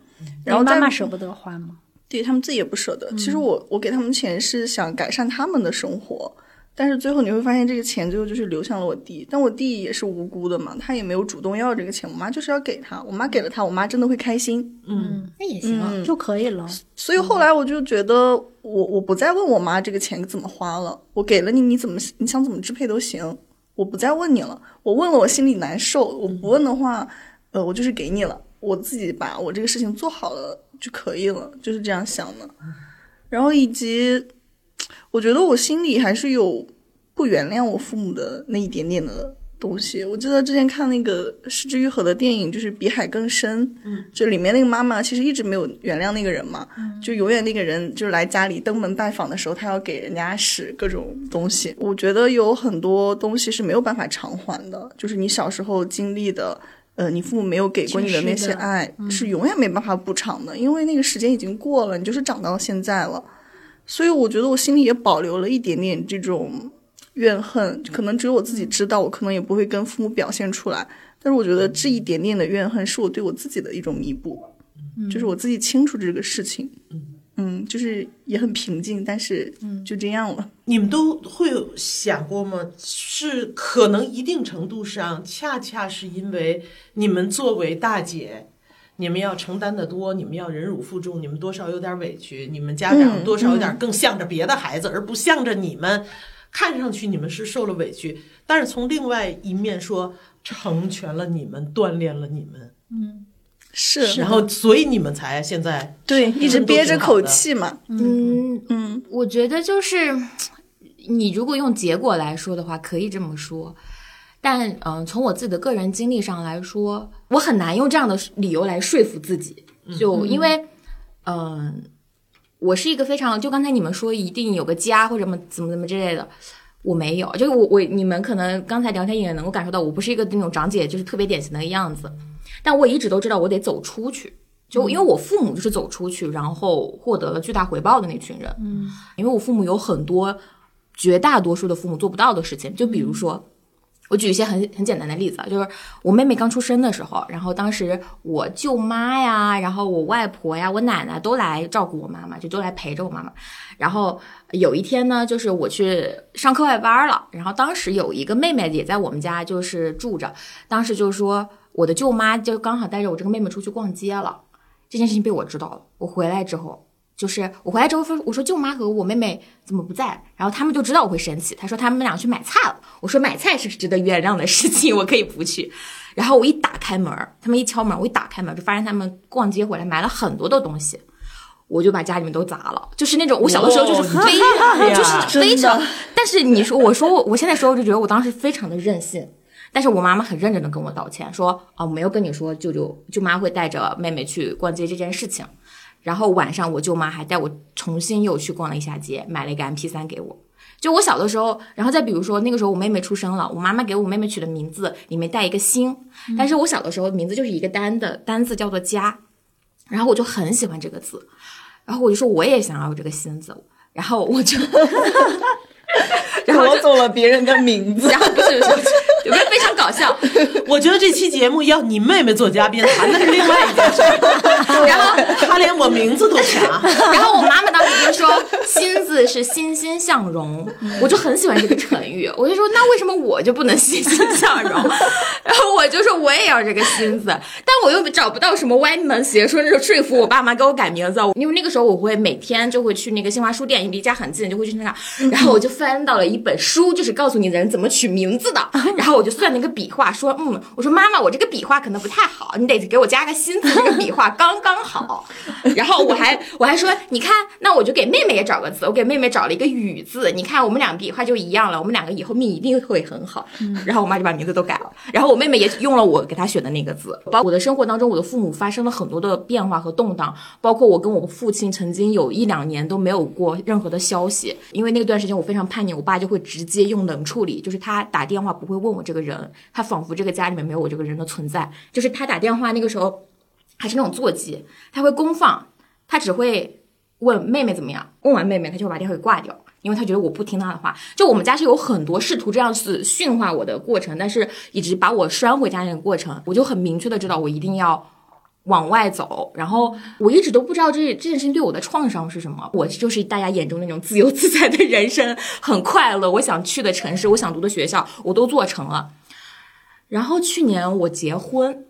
然后妈在妈舍不得花吗？对他们自己也不舍得。其实我我给他们钱是想改善他们的生活，但是最后你会发现这个钱最后就是流向了我弟，但我弟也是无辜的嘛，他也没有主动要这个钱，我妈就是要给他，我妈给了他，我妈真的会开心。嗯，那也行啊。就可以了。所以后来我就觉得我我不再问我妈这个钱怎么花了，我给了你，你怎么你想怎么支配都行，我不再问你了。我问了我心里难受，我不问的话，呃，我就是给你了，我自己把我这个事情做好了就可以了，就是这样想的。然后以及我觉得我心里还是有不原谅我父母的那一点点的东西。我记得之前看那个失之愈合的电影，就是《比海更深》，嗯，就里面那个妈妈其实一直没有原谅那个人嘛，就永远那个人就是来家里登门拜访的时候，他要给人家使各种东西。我觉得有很多东西是没有办法偿还的，就是你小时候经历的。呃，你父母没有给过你的那些爱，是永远没办法补偿的，因为那个时间已经过了，你就是长到现在了。所以我觉得我心里也保留了一点点这种怨恨，可能只有我自己知道，我可能也不会跟父母表现出来。但是我觉得这一点点的怨恨是我对我自己的一种弥补，就是我自己清楚这个事情，嗯，就是也很平静，但是就这样了。你们都会有想过吗？是可能一定程度上，恰恰是因为你们作为大姐，你们要承担的多，你们要忍辱负重，你们多少有点委屈，你们家长嗯多少有点更向着别的孩子，而不向着你们。看上去你们是受了委屈，但是从另外一面说，成全了你们，锻炼了你们，嗯是，然后所以你们才现在对，一直憋着口气嘛。嗯嗯，我觉得就是你如果用结果来说的话，可以这么说。但嗯、呃从我自己的个人经历上来说，我很难用这样的理由来说服自己，就因为嗯、我是一个非常就刚才你们说一定有个家或者怎么怎么怎么之类的。我没有，就是我我你们可能刚才聊天也能够感受到，我不是一个那种长姐，就是特别典型的样子。但我一直都知道我得走出去，就因为我父母就是走出去，然后获得了巨大回报的那群人。嗯，因为我父母有很多绝大多数的父母做不到的事情，就比如说。我举一些很很简单的例子啊，就是我妹妹刚出生的时候，然后当时我舅妈呀，然后我外婆呀，我奶奶都来照顾我妈妈，就都来陪着我妈妈。然后有一天呢，就是我去上课外班了，然后当时有一个妹妹也在我们家就是住着，当时就是说我的舅妈就刚好带着我这个妹妹出去逛街了，这件事情被我知道了。我回来之后，就是我回来之后说，我说舅妈和我妹妹怎么不在？然后他们就知道我会生气，他说他们俩去买菜了。我说买菜是值得原谅的事情，我可以不去。然后我一打开门，他们一敲门，我一打开门就发现他们逛街回来买了很多的东西。我就把家里面都砸了，就是那种我小的时候就是非你真厉害呀就是非常，但是你说我说我我现在说我就觉得我当时非常的任性，但是我妈妈很认真的跟我道歉，说啊我没有跟你说舅舅舅妈会带着妹妹去逛街这件事情，然后晚上我舅妈还带我重新又去逛了一下街，买了一个 MP 三给我。就我小的时候，然后再比如说那个时候我妹妹出生了，我妈妈给我妹妹取的名字里面带一个心，但是我小的时候名字就是一个单的单字叫做家，然后我就很喜欢这个字，然后我就说我也想要有这个心字，然后我就，[LAUGHS] 然后就夺走了别人的名字。[LAUGHS] 有没有非常搞笑？[LAUGHS] 我觉得这期节目要你妹妹做嘉宾，谈的是另外一件事儿。[LAUGHS] 然后她连我名字都查，[LAUGHS] 然后我妈妈当时就说“心”字是欣欣向荣，我就很喜欢这个成语，我就说那为什么我就不能欣欣向荣？然后我就说我也要这个“心”字，但我又找不到什么歪门邪说那种说服我爸妈给我改名字，因为那个时候我会每天就会去那个新华书店，离家很近，就会去那上，然后我就翻到了一本书，就是告诉你人怎么取名字的，然后我就算那个笔画，说嗯，我说妈妈，我这个笔画可能不太好，你得给我加个“新”字，这个笔画刚刚好。[LAUGHS] 然后我还我还说，你看，那我就给妹妹也找个字，我给妹妹找了一个雨字，你看我们俩笔画就一样了，我们两个以后命一定会很好。然后我妈就把名字都改了，然后我妹妹也用了我给她选的那个字。包括我的生活当中，我的父母发生了很多的变化和动荡，包括我跟我父亲曾经有一两年都没有过任何的消息，因为那段时间我非常叛逆，我爸就会直接用冷处理，就是他打电话不会问我这个人，他仿佛这个家里面没有我这个人的存在。就是他打电话那个时候还是那种座机，他会公放，他只会问妹妹怎么样，问完妹妹他就会把电话给挂掉，因为他觉得我不听他的话。就我们家是有很多试图这样子驯化我的过程，但是一直把我拴回家那个过程，我就很明确的知道我一定要。往外走，然后我一直都不知道这这件事情对我的创伤是什么。我就是大家眼中那种自由自在的人生，很快乐。我想去的城市，我想读的学校，我都做成了。然后去年我结婚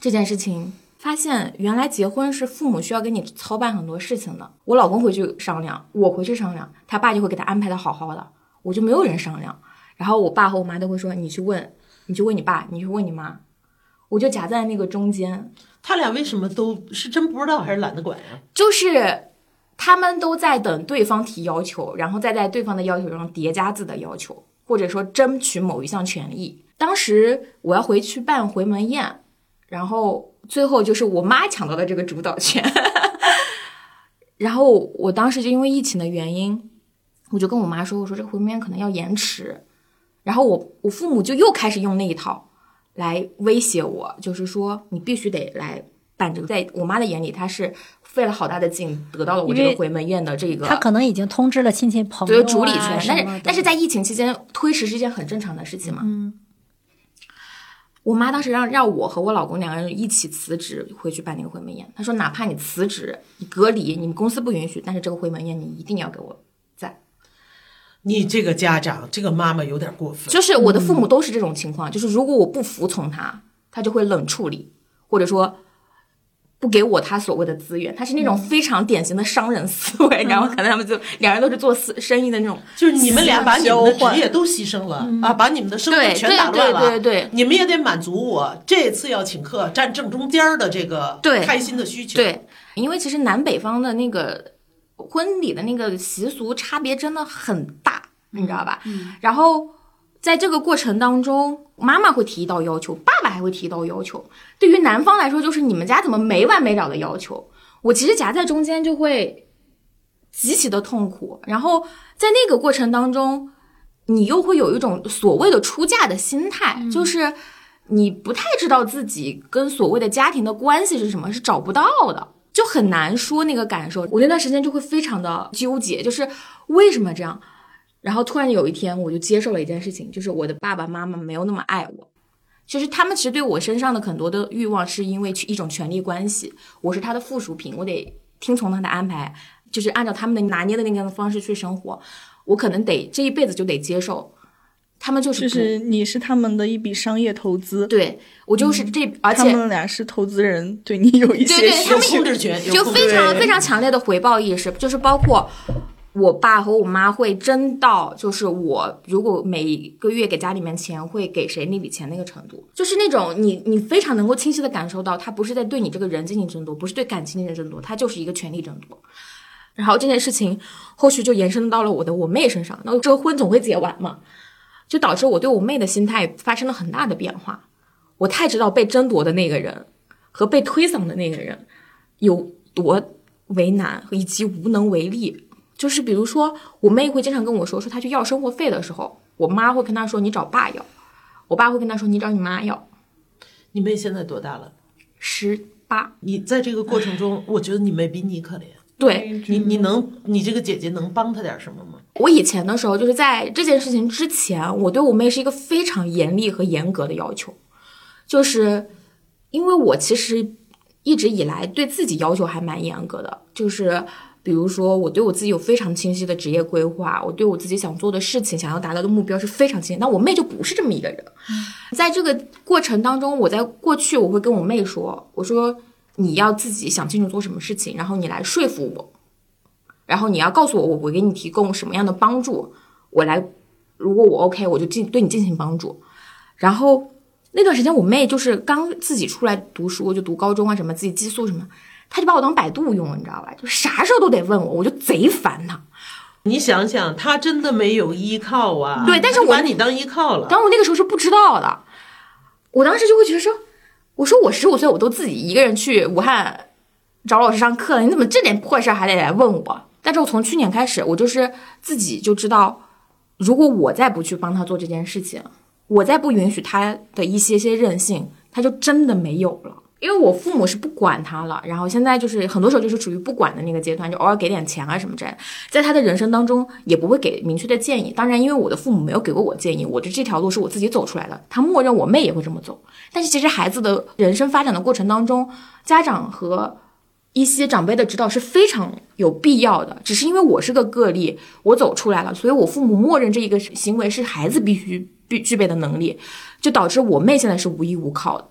这件事情，发现原来结婚是父母需要跟你操办很多事情的。我老公回去商量，我回去商量，他爸就会给他安排的好好的，我就没有人商量。然后我爸和我妈都会说：“你去问，你去问你爸，你去问你妈。”我就夹在那个中间。他俩为什么都是真不知道还是懒得管呀？就是他们都在等对方提要求，然后再在对方的要求上叠加自己的要求，或者说争取某一项权益。当时我要回去办回门宴，然后最后就是我妈抢到了这个主导权。[LAUGHS] 然后我当时就因为疫情的原因，我就跟我妈说：“我说这个回门宴可能要延迟。”然后我我父母就又开始用那一套。来威胁我，就是说你必须得来办这个。在我妈的眼里，她是费了好大的劲得到了我这个回门宴的这个。她可能已经通知了亲戚朋友对主理权，但是但是在疫情期间推迟是一件很正常的事情嘛。嗯。我妈当时让让我和我老公两个人一起辞职回去办那个回门宴。她说，哪怕你辞职、你隔离，你们公司不允许，但是这个回门宴你一定要给我。你这个家长，这个妈妈有点过分。就是我的父母都是这种情况，就是如果我不服从他，他就会冷处理，或者说不给我他所谓的资源。他是那种非常典型的商人思维，然后可能他们就两人都是做私生意的那种。就是你们俩把你们的职业都牺牲了啊，把你们的生活全打乱了。对对对，你们也得满足我这次要请客站正中间的这个开心的需求。对，因为其实南北方的那个。婚礼的那个习俗差别真的很大，你知道吧？嗯。然后在这个过程当中，妈妈会提一道要求，爸爸还会提一道要求。对于男方来说，就是你们家怎么没完没了的要求？我其实夹在中间就会极其的痛苦。然后在那个过程当中，你又会有一种所谓的出嫁的心态，就是你不太知道自己跟所谓的家庭的关系是什么，是找不到的。就很难说那个感受，我那段时间就会非常的纠结，就是为什么这样？然后突然有一天，我就接受了一件事情，就是我的爸爸妈妈没有那么爱我，就是他们其实对我身上的很多的欲望，是因为一种权力关系，我是他的附属品，我得听从他的安排，就是按照他们的拿捏的那样的方式去生活，我可能得这一辈子就得接受。他们就是就是你是他们的一笔商业投资，对我就是这，而且他们俩是投资人，对你有一些控制权，就非常非常强烈的回报意识，就是包括我爸和我妈会争到，就是我如果每个月给家里面钱会给谁那笔钱那个程度，就是那种你你非常能够清晰的感受到，他不是在对你这个人进行争夺，不是对感情进行争夺，他就是一个权力争夺。然后这件事情后续就延伸到了我的我妹身上，那这个婚总会结完嘛。就导致我对我妹的心态发生了很大的变化。我太知道被争夺的那个人和被推搡的那个人有多为难，以及无能为力。就是比如说，我妹会经常跟我说，说她去要生活费的时候，我妈会跟她说你找爸要，我爸会跟她说你找你妈要。你妹现在多大了？十八。你在这个过程中，我觉得你妹比你可怜。对你，你能，你这个姐姐能帮她点什么吗？我以前的时候，就是在这件事情之前，我对我妹是一个非常严厉和严格的要求，就是因为我其实一直以来对自己要求还蛮严格的，就是比如说我对我自己有非常清晰的职业规划，我对我自己想做的事情、想要达到的目标是非常清晰。那我妹就不是这么一个人，在这个过程当中，我在过去我会跟我妹说，我说。你要自己想清楚做什么事情，然后你来说服我，然后你要告诉我，我会给你提供什么样的帮助，我来，如果我 OK，我就进对你进行帮助。然后那段时间，我妹就是刚自己出来读书，就读高中啊什么，自己寄宿什么，她就把我当百度用，你知道吧？就啥时候都得问我，我就贼烦她。你想想，她真的没有依靠啊。对，但是我把你当依靠了。但我那个时候是不知道的，我当时就会觉得说。我说我十五岁，我都自己一个人去武汉找老师上课了，你怎么这点破事还得来问我？但是我从去年开始，我就是自己就知道，如果我再不去帮他做这件事情，我再不允许他的一些些任性，他就真的没有了。因为我父母是不管他了，然后现在就是很多时候就是处于不管的那个阶段，就偶尔给点钱啊什么之类的，在他的人生当中也不会给明确的建议。当然，因为我的父母没有给过我建议，我的这条路是我自己走出来的，他默认我妹也会这么走。但是其实孩子的人生发展的过程当中，家长和一些长辈的指导是非常有必要的。只是因为我是个个例，我走出来了，所以我父母默认这一个行为是孩子必须必具备的能力，就导致我妹现在是无依无靠的。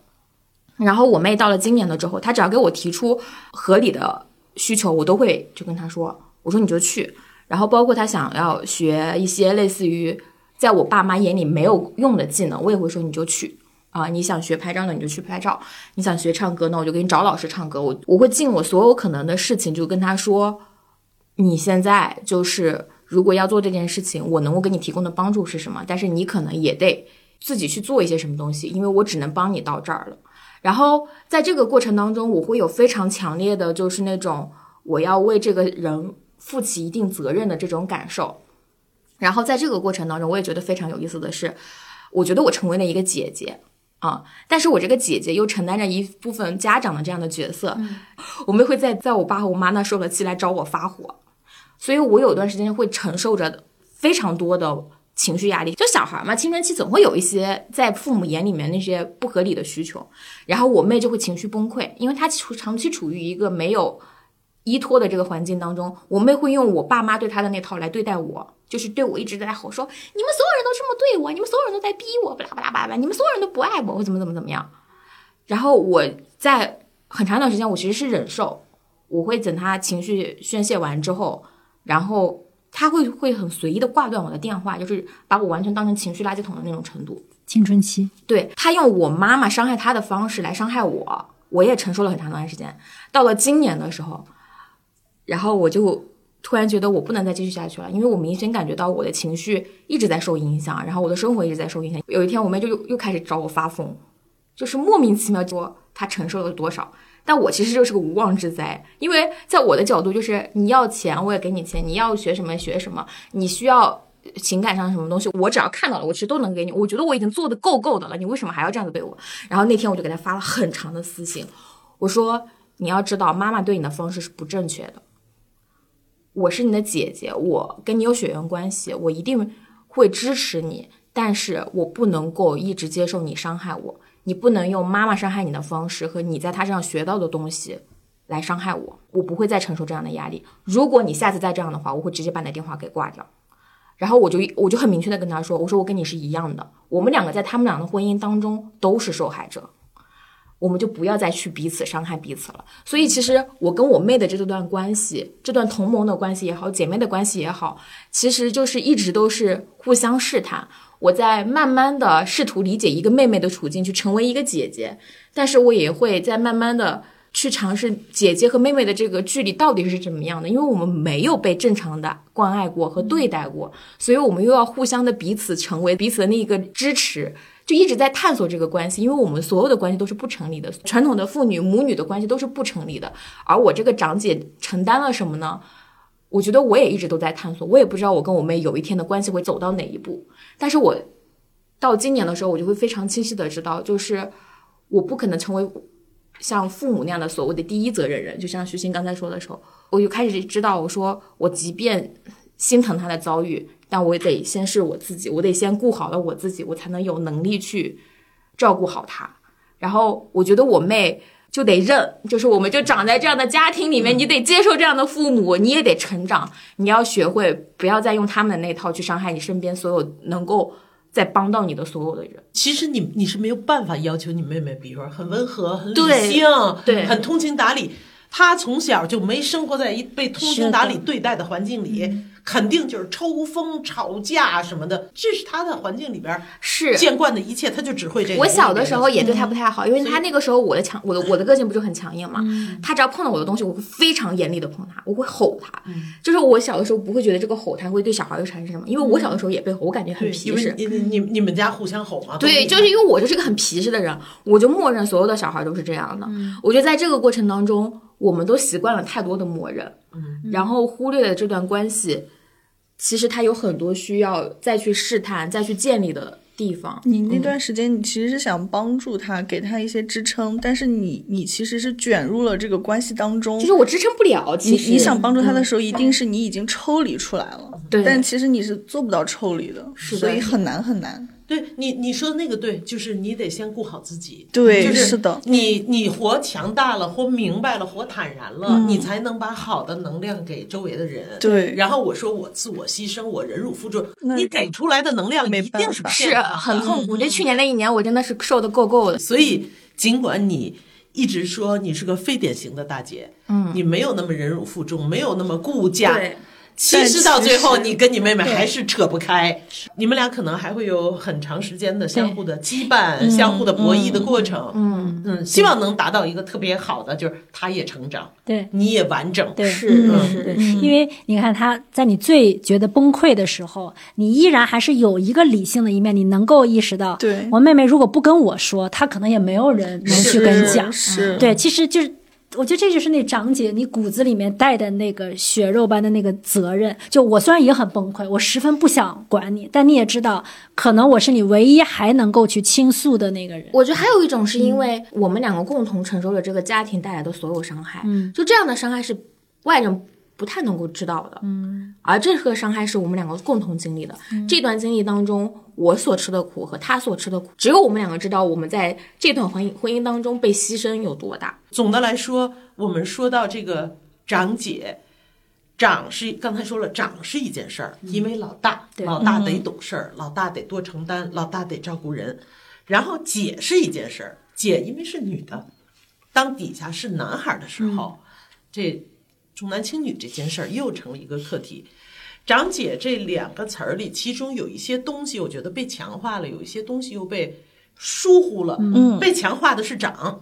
然后我妹到了今年的之后，她只要给我提出合理的需求，我都会就跟她说，我说你就去。然后包括她想要学一些类似于在我爸妈眼里没有用的技能，我也会说你就去啊。你想学拍照的你就去拍照，你想学唱歌那我就给你找老师唱歌。我我会尽我所有可能的事情，就跟她说，你现在就是如果要做这件事情，我能够给你提供的帮助是什么？但是你可能也得自己去做一些什么东西，因为我只能帮你到这儿了。然后在这个过程当中，我会有非常强烈的，就是那种我要为这个人负起一定责任的这种感受。然后在这个过程当中，我也觉得非常有意思的是，我觉得我成为了一个姐姐啊，但是我这个姐姐又承担着一部分家长的这样的角色。我们会在在我爸和我妈那受了气来找我发火，所以我有段时间会承受着非常多的。情绪压力，就小孩嘛，青春期总会有一些在父母眼里面那些不合理的需求，然后我妹就会情绪崩溃，因为她处长期处于一个没有依托的这个环境当中，我妹会用我爸妈对她的那套来对待我，就是对我一直在吼说，你们所有人都这么对我，你们所有人都在逼我，巴拉巴拉巴拉，你们所有人都不爱我，我怎么怎么怎么样，然后我在很长一段时间我其实是忍受，我会等她情绪宣泄完之后，然后。他会会很随意的挂断我的电话，就是把我完全当成情绪垃圾桶的那种程度。青春期，对他用我妈妈伤害他的方式来伤害我，我也承受了很长一段时间。到了今年的时候，然后我就突然觉得我不能再继续下去了，因为我明显感觉到我的情绪一直在受影响，然后我的生活一直在受影响。有一天，我妹就又又开始找我发疯，就是莫名其妙说她承受了多少。那我其实就是个无妄之灾，因为在我的角度，就是你要钱我也给你钱，你要学什么学什么，你需要情感上什么东西，我只要看到了，我其实都能给你。我觉得我已经做的够够的了，你为什么还要这样子对我？然后那天我就给他发了很长的私信，我说你要知道，妈妈对你的方式是不正确的。我是你的姐姐，我跟你有血缘关系，我一定会支持你，但是我不能够一直接受你伤害我。你不能用妈妈伤害你的方式和你在他身上学到的东西来伤害我，我不会再承受这样的压力。如果你下次再这样的话，我会直接把你的电话给挂掉。然后我就我就很明确的跟他说，我说我跟你是一样的，我们两个在他们俩的婚姻当中都是受害者，我们就不要再去彼此伤害彼此了。所以其实我跟我妹的这段关系，这段同盟的关系也好，姐妹的关系也好，其实就是一直都是互相试探。我在慢慢的试图理解一个妹妹的处境，去成为一个姐姐，但是我也会在慢慢的去尝试姐姐和妹妹的这个距离到底是怎么样的，因为我们没有被正常的关爱过和对待过，所以我们又要互相的彼此成为彼此的那个支持，就一直在探索这个关系，因为我们所有的关系都是不成立的，传统的父女母女的关系都是不成立的，而我这个长姐承担了什么呢？我觉得我也一直都在探索，我也不知道我跟我妹有一天的关系会走到哪一步。但是我到今年的时候，我就会非常清晰的知道，就是我不可能成为像父母那样的所谓的第一责任人。就像徐鑫刚才说的时候，我就开始知道，我说我即便心疼他的遭遇，但我得先是我自己，我得先顾好了我自己，我才能有能力去照顾好他。然后我觉得我妹。就得认，就是我们就长在这样的家庭里面，你得接受这样的父母，你也得成长，你要学会不要再用他们的那套去伤害你身边所有能够再帮到你的所有的人。其实你你是没有办法要求你妹妹，比如说很温和、很理性、对，很通情达理。她从小就没生活在一被通情达理对待的环境里。肯定就是抽风、吵架什么的，这是他的环境里边是见惯的一切，他就只会这个。我小的时候也对他不太好，因为他那个时候我的强，我的我的个性不就很强硬嘛。他只要碰到我的东西，我会非常严厉的碰他，我会吼他。就是我小的时候不会觉得这个吼他会对小孩有产生什么，因为我小的时候也被吼，我感觉很皮实。你你你们家互相吼吗？对，就是因为我就是个很皮实的人，我就默认所有的小孩都是这样的。我觉得在这个过程当中，我们都习惯了太多的默认，然后忽略了这段关系。其实他有很多需要再去试探、再去建立的地方。你那段时间，你其实是想帮助他，给他一些支撑，但是你你其实是卷入了这个关系当中其。实我支撑不了，你其实你想帮助他的时候，一定是你已经抽离出来了，对但其实你是做不到抽离的，是的所以很难很难。对你你说的那个对，就是你得先顾好自己。对就是是的你你活强大了，活明白了，活坦然了，你才能把好的能量给周围的人。对然后我说我自我牺牲，我忍辱负重，你给出来的能量没一定是是很痛苦。这去年那一年，我真的是受的够够的。所以，尽管你一直说你是个非典型的大姐，嗯，你没有那么忍辱负重，没有那么顾家，对，其实到最后，你跟你妹妹还是扯不开，你们俩可能还会有很长时间的相互的羁绊、相互的博弈的过程。嗯嗯，希望能达到一个特别好的，就是他也成长，对你也完整。对，是嗯是对，因为你看他在你最觉得崩溃的时候，你依然还是有一个理性的一面，你能够意识到，对我妹妹如果不跟我说，她可能也没有人能去跟是讲。是，对，其实就是。我觉得这就是那长姐你骨子里面带的那个血肉般的那个责任。就我虽然也很崩溃，我十分不想管你，但你也知道，可能我是你唯一还能够去倾诉的那个人。我觉得还有一种是因为我们两个共同承受了这个家庭带来的所有伤害，嗯，就这样的伤害是外人不太能够知道的，嗯，而这个伤害是我们两个共同经历的。这段经历当中，我所吃的苦和他所吃的苦，只有我们两个知道，我们在这段婚姻婚姻当中被牺牲有多大。总的来说，我们说到这个长姐，长是刚才说了，长是一件事儿，因为老大，老大得懂事儿，老大得多承担，老大得照顾人。然后姐是一件事儿，姐因为是女的，当底下是男孩儿的时候，这重男轻女这件事儿又成了一个课题。长姐这两个词儿里，其中有一些东西，我觉得被强化了，有一些东西又被疏忽了。嗯，被强化的是长，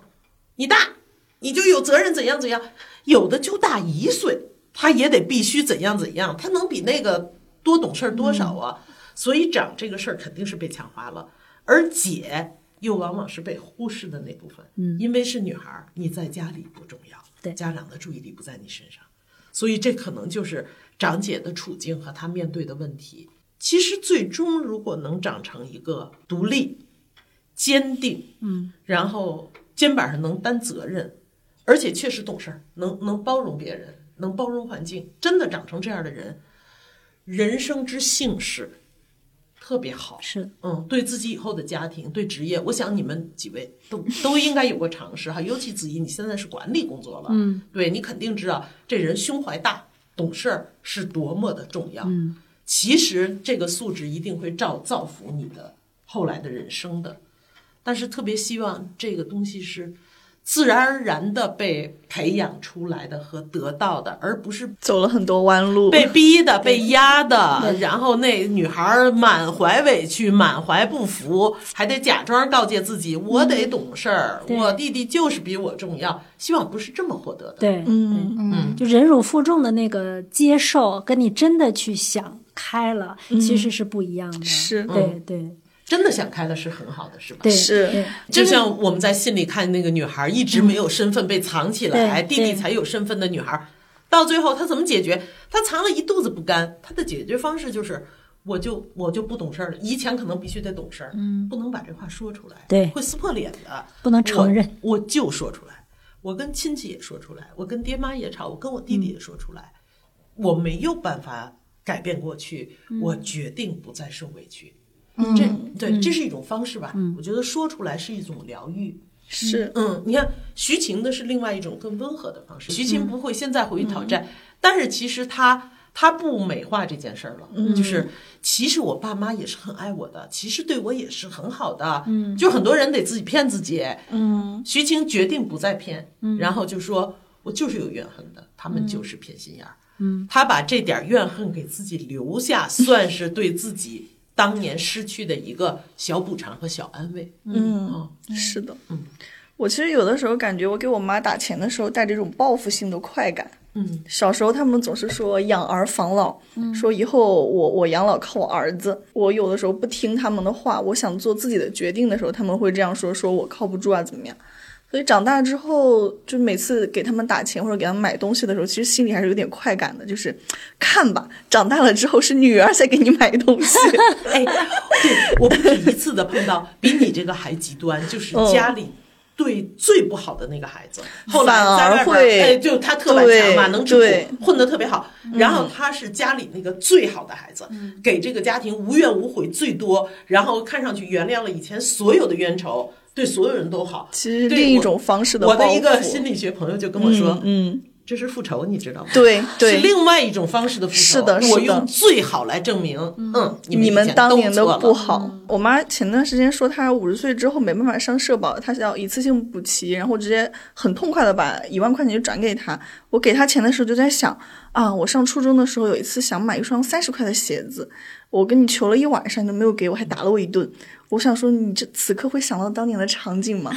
你大，你就有责任怎样怎样，有的就大一岁，他也得必须怎样怎样，他能比那个多懂事儿多少啊？所以长这个事儿肯定是被强化了，而姐又往往是被忽视的那部分，嗯，因为是女孩儿，你在家里不重要，对家长的注意力不在你身上，所以这可能就是长姐的处境和她面对的问题。其实最终如果能长成一个独立、坚定，嗯，然后肩膀上能担责任，而且确实懂事儿，能能包容别人，能包容环境，真的长成这样的人，人生之幸事特别好。是，嗯，对自己以后的家庭、对职业，我想你们几位都 [LAUGHS] 都应该有过尝试哈。尤其子怡，你现在是管理工作了，嗯，对你肯定知道这人胸怀大、懂事儿是多么的重要。嗯，其实这个素质一定会造造福你的后来的人生的，但是特别希望这个东西是自然而然的被培养出来的和得到的，而不是走了很多弯路，被逼的、被压的，然后那女孩儿满怀委屈、满怀不服，还得假装告诫自己：我得懂事儿，我弟弟就是比我重要。希望不是这么获得的。对，嗯嗯，就忍辱负重的那个接受，跟你真的去想开了，其实是不一样的。是。对对真的想开了是很好的，是吧？对，是就像我们在信里看那个女孩，一直没有身份被藏起来，弟弟才有身份的女孩，到最后她怎么解决？她藏了一肚子不甘，她的解决方式就是。我就我就不懂事儿了，以前可能必须得懂事儿，嗯，不能把这话说出来，对。会撕破脸的，不能承认。我，我就说出来，我跟亲戚也说出来，我跟爹妈也吵，我跟我弟弟也说出来，我没有办法改变过去，我决定不再受委屈，这对，这是一种方式吧，我觉得说出来是一种疗愈，是，嗯，你看徐晴的是另外一种更温和的方式。徐晴不会现在回去讨债，但是其实她她不美化这件事儿了，就是其实我爸妈也是很爱我的，其实对我也是很好的，嗯，就很多人得自己骗自己，嗯，徐晴决定不再骗，然后就说我就是有怨恨的，他们就是偏心眼儿，嗯，他把这点怨恨给自己留下，算是对自己。当年失去的一个小补偿和小安慰，嗯，是的，嗯，我其实有的时候感觉我给我妈打钱的时候带着一种报复性的快感，嗯，小时候他们总是说养儿防老，说以后我我养老靠我儿子，我有的时候不听他们的话，我想做自己的决定的时候，他们会这样说，说我靠不住啊，怎么样？所以长大之后，就每次给他们打钱或者给他们买东西的时候，其实心里还是有点快感的，就是看吧，长大了之后是女儿在给你买东西。[LAUGHS] 哎，对，我不止一次的碰到比你这个还极端，就是嗯家里。对最不好的那个孩子，后来在外边儿，会哎，就他特别强嘛，能吃对苦，混得特别好。然后他是家里那个最好的孩子，给这个家庭无怨无悔最多，然后看上去原谅了以前所有的冤仇，对所有人都好。其实另一种方式的我的一个心理学朋友就跟我说，嗯，这是复仇，你知道吗？对对是，另外一种方式的复仇。是的是的我用最好来证明，嗯，你你们当年的不好。我妈前段时间说，她五十岁之后没办法上社保，她想要一次性补齐，然后直接很痛快的把一万块钱就转给她。我给她钱的时候就在想，啊，我上初中的时候有一次想买一双三十块的鞋子，我跟你求了一晚上，你都没有给我，还打了我一顿。我想说，你这此刻会想到当年的场景吗？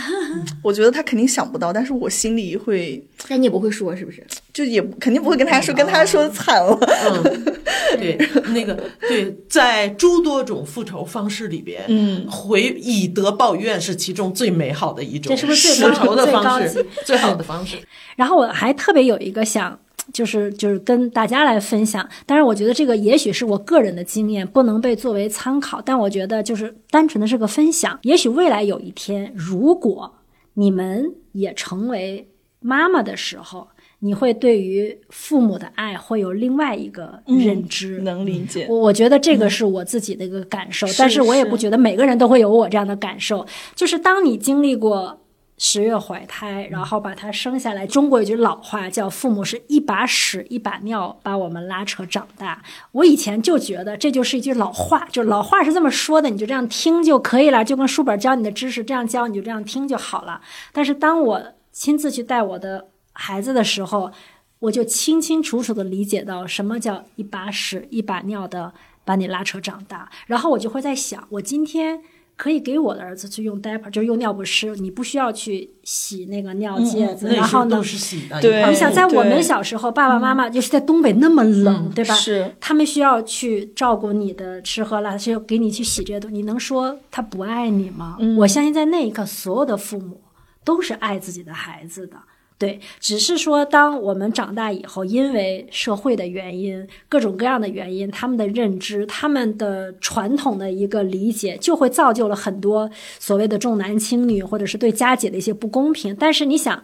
我觉得他肯定想不到，但是我心里会，[LAUGHS] 但你也不会说是不是？就也肯定不会跟他说，跟他说惨了。嗯，[LAUGHS] 对，那个对，在诸多种复仇方式里边，嗯，回以德报怨是其中最美好的一种这是不是复仇的方式，最好的方式。[LAUGHS] 然后我还特别有一个想，就是就是跟大家来分享。但是，我觉得这个也许是我个人的经验，不能被作为参考。但我觉得就是单纯的是个分享。也许未来有一天，如果你们也成为妈妈的时候，你会对于父母的爱会有另外一个认知。能理解。我我觉得这个是我自己的一个感受，是但是我也不觉得每个人都会有我这样的感受。就是当你经历过十月怀胎，然后把他生下来，中国有句老话叫“父母是一把屎一把尿把我们拉扯长大”。我以前就觉得这就是一句老话，就老话是这么说的，你就这样听就可以了，就跟书本教你的知识这样教，你就这样听就好了。但是当我亲自去带我的孩子的时候，我就清清楚楚地理解到什么叫一把屎一把尿的把你拉扯长大，然后我就会在想，我今天可以给我的儿子去用 diaper，就是用尿不湿，你不需要去洗那个尿介子，那然后呢都，是洗的，对你想在我们小时候，爸爸妈妈就是在东北那么冷，对吧？是他们需要去照顾你的吃喝拉，是要给你去洗这些东西，你能说他不爱你吗？我相信在那一刻，所有的父母都是爱自己的孩子的。对，只是说，当我们长大以后，因为社会的原因、各种各样的原因，他们的认知、他们的传统的一个理解，就会造就了很多所谓的重男轻女，或者是对家姐的一些不公平。但是你想，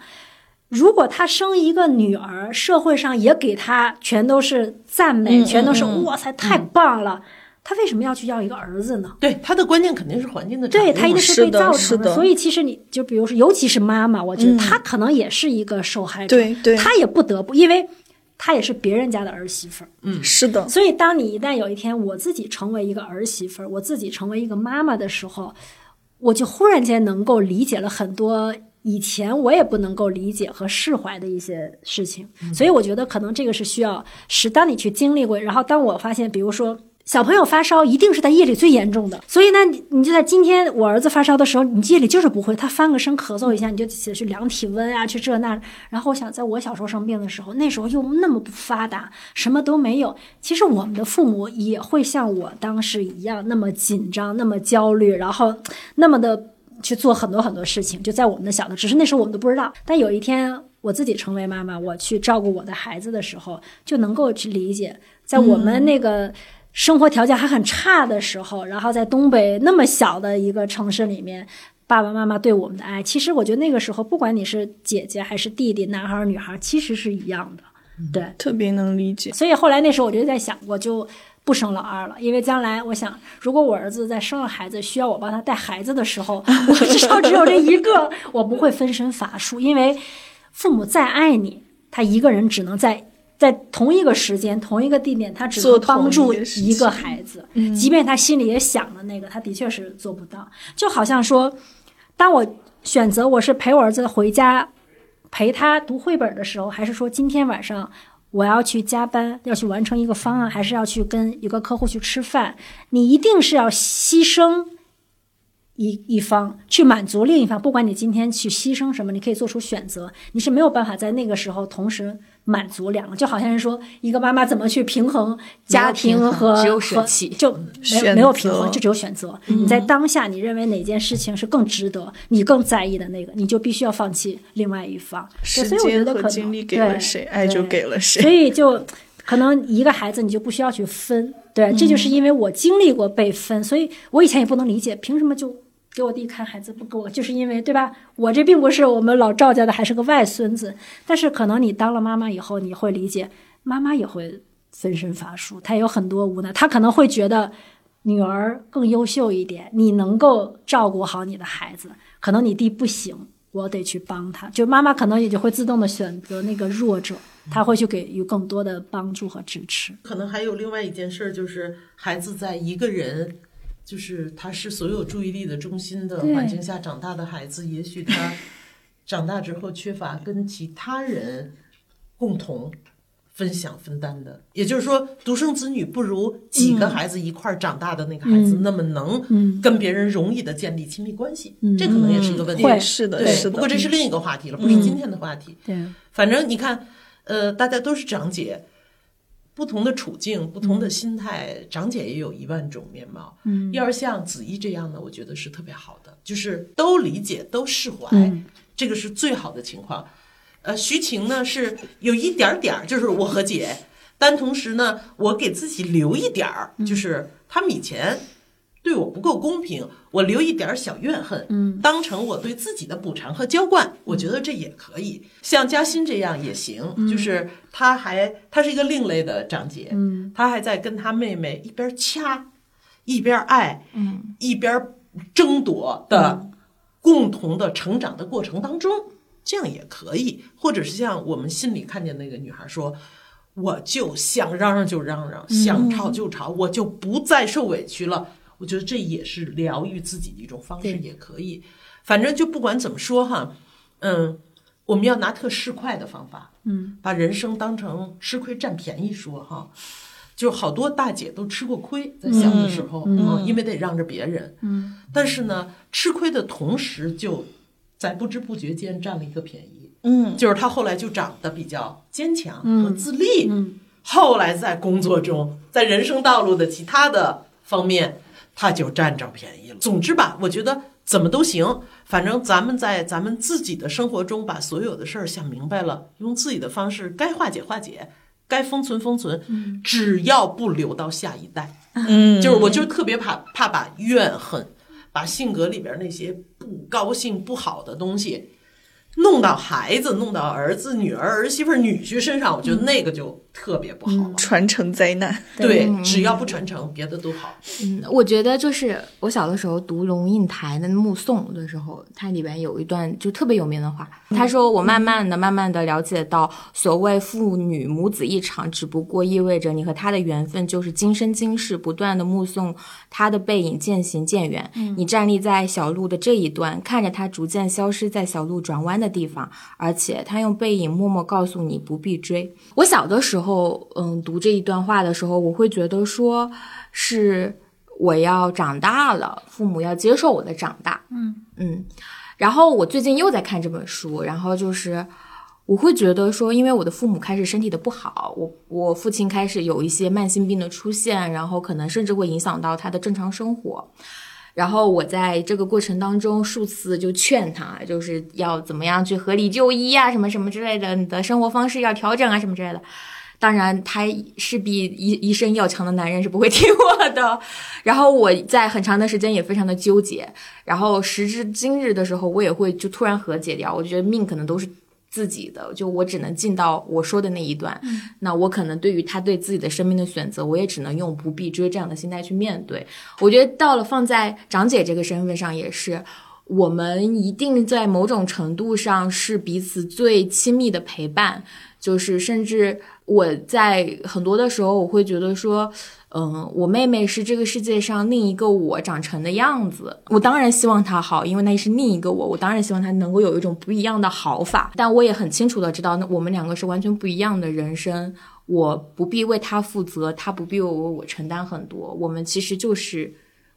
如果他生一个女儿，社会上也给他全都是赞美，嗯全都是哇塞，太棒了。他为什么要去要一个儿子呢？对他的观念肯定是环境的。对他一定是被造成是的所以其实你就比如说，尤其是妈妈，我觉得她可能也是一个受害者，对对她也不得不，因为她也是别人家的儿媳妇儿。嗯是的，所以，当你一旦有一天我自己成为一个儿媳妇儿，我自己成为一个妈妈的时候，我就忽然间能够理解了很多以前我也不能够理解和释怀的一些事情。所以，我觉得可能这个是需要是当你去经历过，然后当我发现，比如说。小朋友发烧一定是在夜里最严重的，所以呢，你你就在今天我儿子发烧的时候，你夜里就是不会，他翻个身咳嗽一下，你就起去量体温啊，去这那。然后我想，在我小时候生病的时候，那时候又那么不发达，什么都没有。其实我们的父母也会像我当时一样，那么紧张，那么焦虑，然后那么的去做很多很多事情。就在我们的小的，只是那时候我们都不知道。但有一天我自己成为妈妈，我去照顾我的孩子的时候，就能够去理解，在我们那个。生活条件还很差的时候，然后在东北那么小的一个城市里面，爸爸妈妈对我们的爱，其实我觉得那个时候，不管你是姐姐还是弟弟，男孩儿女孩儿，其实是一样的。对，特别能理解。所以后来那时候我就在想，我就不生老二了，因为将来我想，如果我儿子在生了孩子需要我帮他带孩子的时候，[LAUGHS] 我至少只有这一个，我不会分身乏术，因为父母再爱你，他一个人只能在。在同一个时间、同一个地点，他只能帮助一个孩子，即便他心里也想了那个，他的确是做不到。就好像说，当我选择我是陪我儿子回家陪他读绘本的时候，还是说今天晚上我要去加班，要去完成一个方案，还是要去跟一个客户去吃饭，你一定是要牺牲一一方去满足另一方。不管你今天去牺牲什么，你可以做出选择，你是没有办法在那个时候同时满足两个。就好像是说，一个妈妈怎么去平衡家庭和只有舍和弃就没有没有平衡，就只有选择。你在当下，你认为哪件事情是更值得，你更在意的那个，你就必须要放弃另外一方。对时所以我觉间得可能和精力给了对谁，爱就给了谁。所以就可能一个孩子你就不需要去分，对，这就是因为我经历过被分，所以我以前也不能理解，凭什么就给我弟看孩子不给我，就是因为对吧？我这并不是我们老赵家的，还是个外孙子，但是可能你当了妈妈以后，你会理解，妈妈也会分身乏术，她有很多无奈，她可能会觉得女儿更优秀一点，你能够照顾好你的孩子，可能你弟不行。我得去帮他，就妈妈可能也就会自动的选择那个弱者，他会去给予更多的帮助和支持。可能还有另外一件事儿，就是孩子在一个人，就是他是所有注意力的中心的环境下长大的孩子，也许他长大之后缺乏跟其他人共同。分享分担的，也就是说，独生子女不如几个孩子一块儿长大的那个孩子那么能跟别人容易的建立亲密关系，这可能也是一个问题。是的，对，是的。不过这是另一个话题了，不是今天的话题。对，反正你看，呃，大家都是长姐，不同的处境，不同的心态，长姐也有一万种面貌。嗯，要是像子怡这样的，我觉得是特别好的，就是都理解，都释怀，这个是最好的情况。呃，徐晴呢是有一点点儿，就是我和解，但同时呢，我给自己留一点儿，就是他们以前对我不够公平，我留一点小怨恨，嗯，当成我对自己的补偿和浇灌，我觉得这也可以。像嘉欣这样也行，就是她还她是一个另类的张姐，嗯，他还在跟她妹妹一边掐，一边爱，嗯，一边争夺的共同的成长的过程当中。这样也可以，或者是像我们心里看见那个女孩说：“我就想嚷嚷就嚷嚷，想吵就吵，我就不再受委屈了。”我觉得这也是疗愈自己的一种方式，也可以。反正就不管怎么说哈，嗯，我们要拿特市侩的方法，嗯，把人生当成吃亏占便宜说哈。就好多大姐都吃过亏，在小的时候，嗯，因为得让着别人，嗯，但是呢，吃亏的同时就。在不知不觉间占了一个便宜，嗯，就是她后来就长得比较坚强和自立，嗯，后来在工作中，在人生道路的其他的方面，他就占着便宜了。总之吧，我觉得怎么都行，反正咱们在咱们自己的生活中把所有的事儿想明白了，用自己的方式该化解化解，该封存封存，只要不留到下一代，嗯，就是我就特别怕怕把怨恨。把性格里边那些不高兴、不好的东西弄到孩子、弄到儿子、女儿、儿媳妇、女婿身上，我觉得那个就。特别不好，传承灾难。对，只要不传承，别的都好。嗯，我觉得就是我小的时候读龙应台的《目送》的时候，它里边有一段就特别有名的话，他说：“我慢慢的、慢慢的了解到，所谓父女母子一场，只不过意味着你和他的缘分就是今生今世不断的目送他的背影渐行渐远。你站立在小路的这一端，看着他逐渐消失在小路转弯的地方，而且他用背影默默告诉你不必追。”我小的时候。后，嗯，读这一段话的时候，我会觉得说，是我要长大了，父母要接受我的长大，嗯嗯。然后我最近又在看这本书，然后就是我会觉得说，因为我的父母开始身体的不好，我我父亲开始有一些慢性病的出现，然后可能甚至会影响到他的正常生活。然后我在这个过程当中数次就劝他，就是要怎么样去合理就医啊，什么什么之类的，你的生活方式要调整啊，什么之类的。当然，他是比一一身要强的男人是不会听我的。然后我在很长的时间也非常的纠结。然后时至今日的时候，我也会就突然和解掉。我就觉得命可能都是自己的，就我只能尽到我说的那一段。那我可能对于他对自己的生命的选择，我也只能用不必追这样的心态去面对。我觉得到了放在长姐这个身份上，也是我们一定在某种程度上是彼此最亲密的陪伴，就是甚至。我在很多的时候，我会觉得说，嗯，我妹妹是这个世界上另一个我长成的样子。我当然希望她好，因为那是另一个我。我当然希望她能够有一种不一样的好法。但我也很清楚的知道，那我们两个是完全不一样的人生。我不必为她负责，她不必为我承担很多。我们其实就是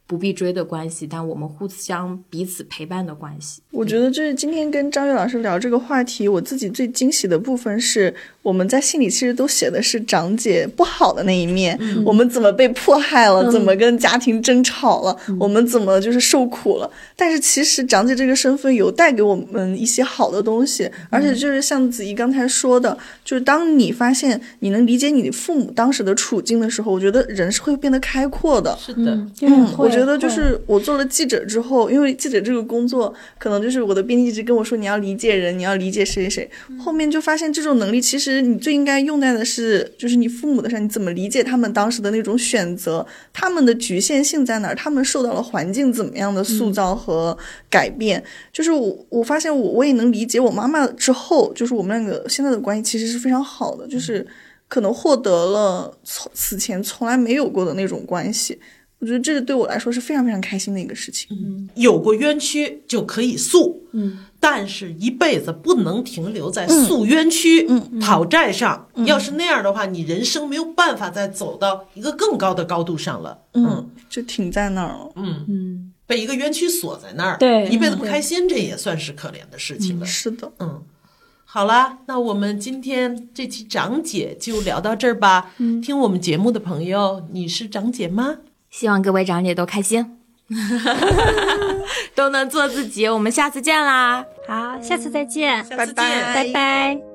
不必追的关系，但我们互相彼此陪伴的关系。我觉得就是今天跟张悦老师聊这个话题，我自己最惊喜的部分是，我们在信里其实都写的是长姐不好的那一面，我们怎么被迫害了，怎么跟家庭争吵了，我们怎么就是受苦了。但是其实长姐这个身份有带给我们一些好的东西，而且就是像子怡刚才说的，就是当你发现你能理解你父母当时的处境的时候，我觉得人是会变得开阔的。是的，嗯，我觉得就是我做了记者之后，因为记者这个工作，可能就是我的编辑一直跟我说，你要理解人，你要理解谁谁谁。后面就发现这种能力，其实你最应该用在的是，就是你父母的上，你怎么理解他们当时的那种选择，他们的局限性在哪儿，他们受到了环境怎么样的塑造和改变。就是我我发现我我也能理解我妈妈之后，就是我们两个现在的关系其实是非常好的，就是可能获得了从此前从来没有过的那种关系。我觉得这个对我来说是非常非常开心的一个事情。嗯有过冤屈就可以诉，嗯，但是一辈子不能停留在诉冤屈、讨债上。要是那样的话，你人生没有办法再走到一个更高的高度上了。嗯，就停在那儿了。嗯嗯，被一个冤屈锁在那儿，对一辈子不开心，这也算是可怜的事情了。是的，嗯，好啦，那我们今天这期长姐就聊到这儿吧。嗯听我们节目的朋友，你是长姐吗？希望各位长姐都开心，[LAUGHS] 都能做自己。我们下次见啦！好，下次再见，拜拜拜拜。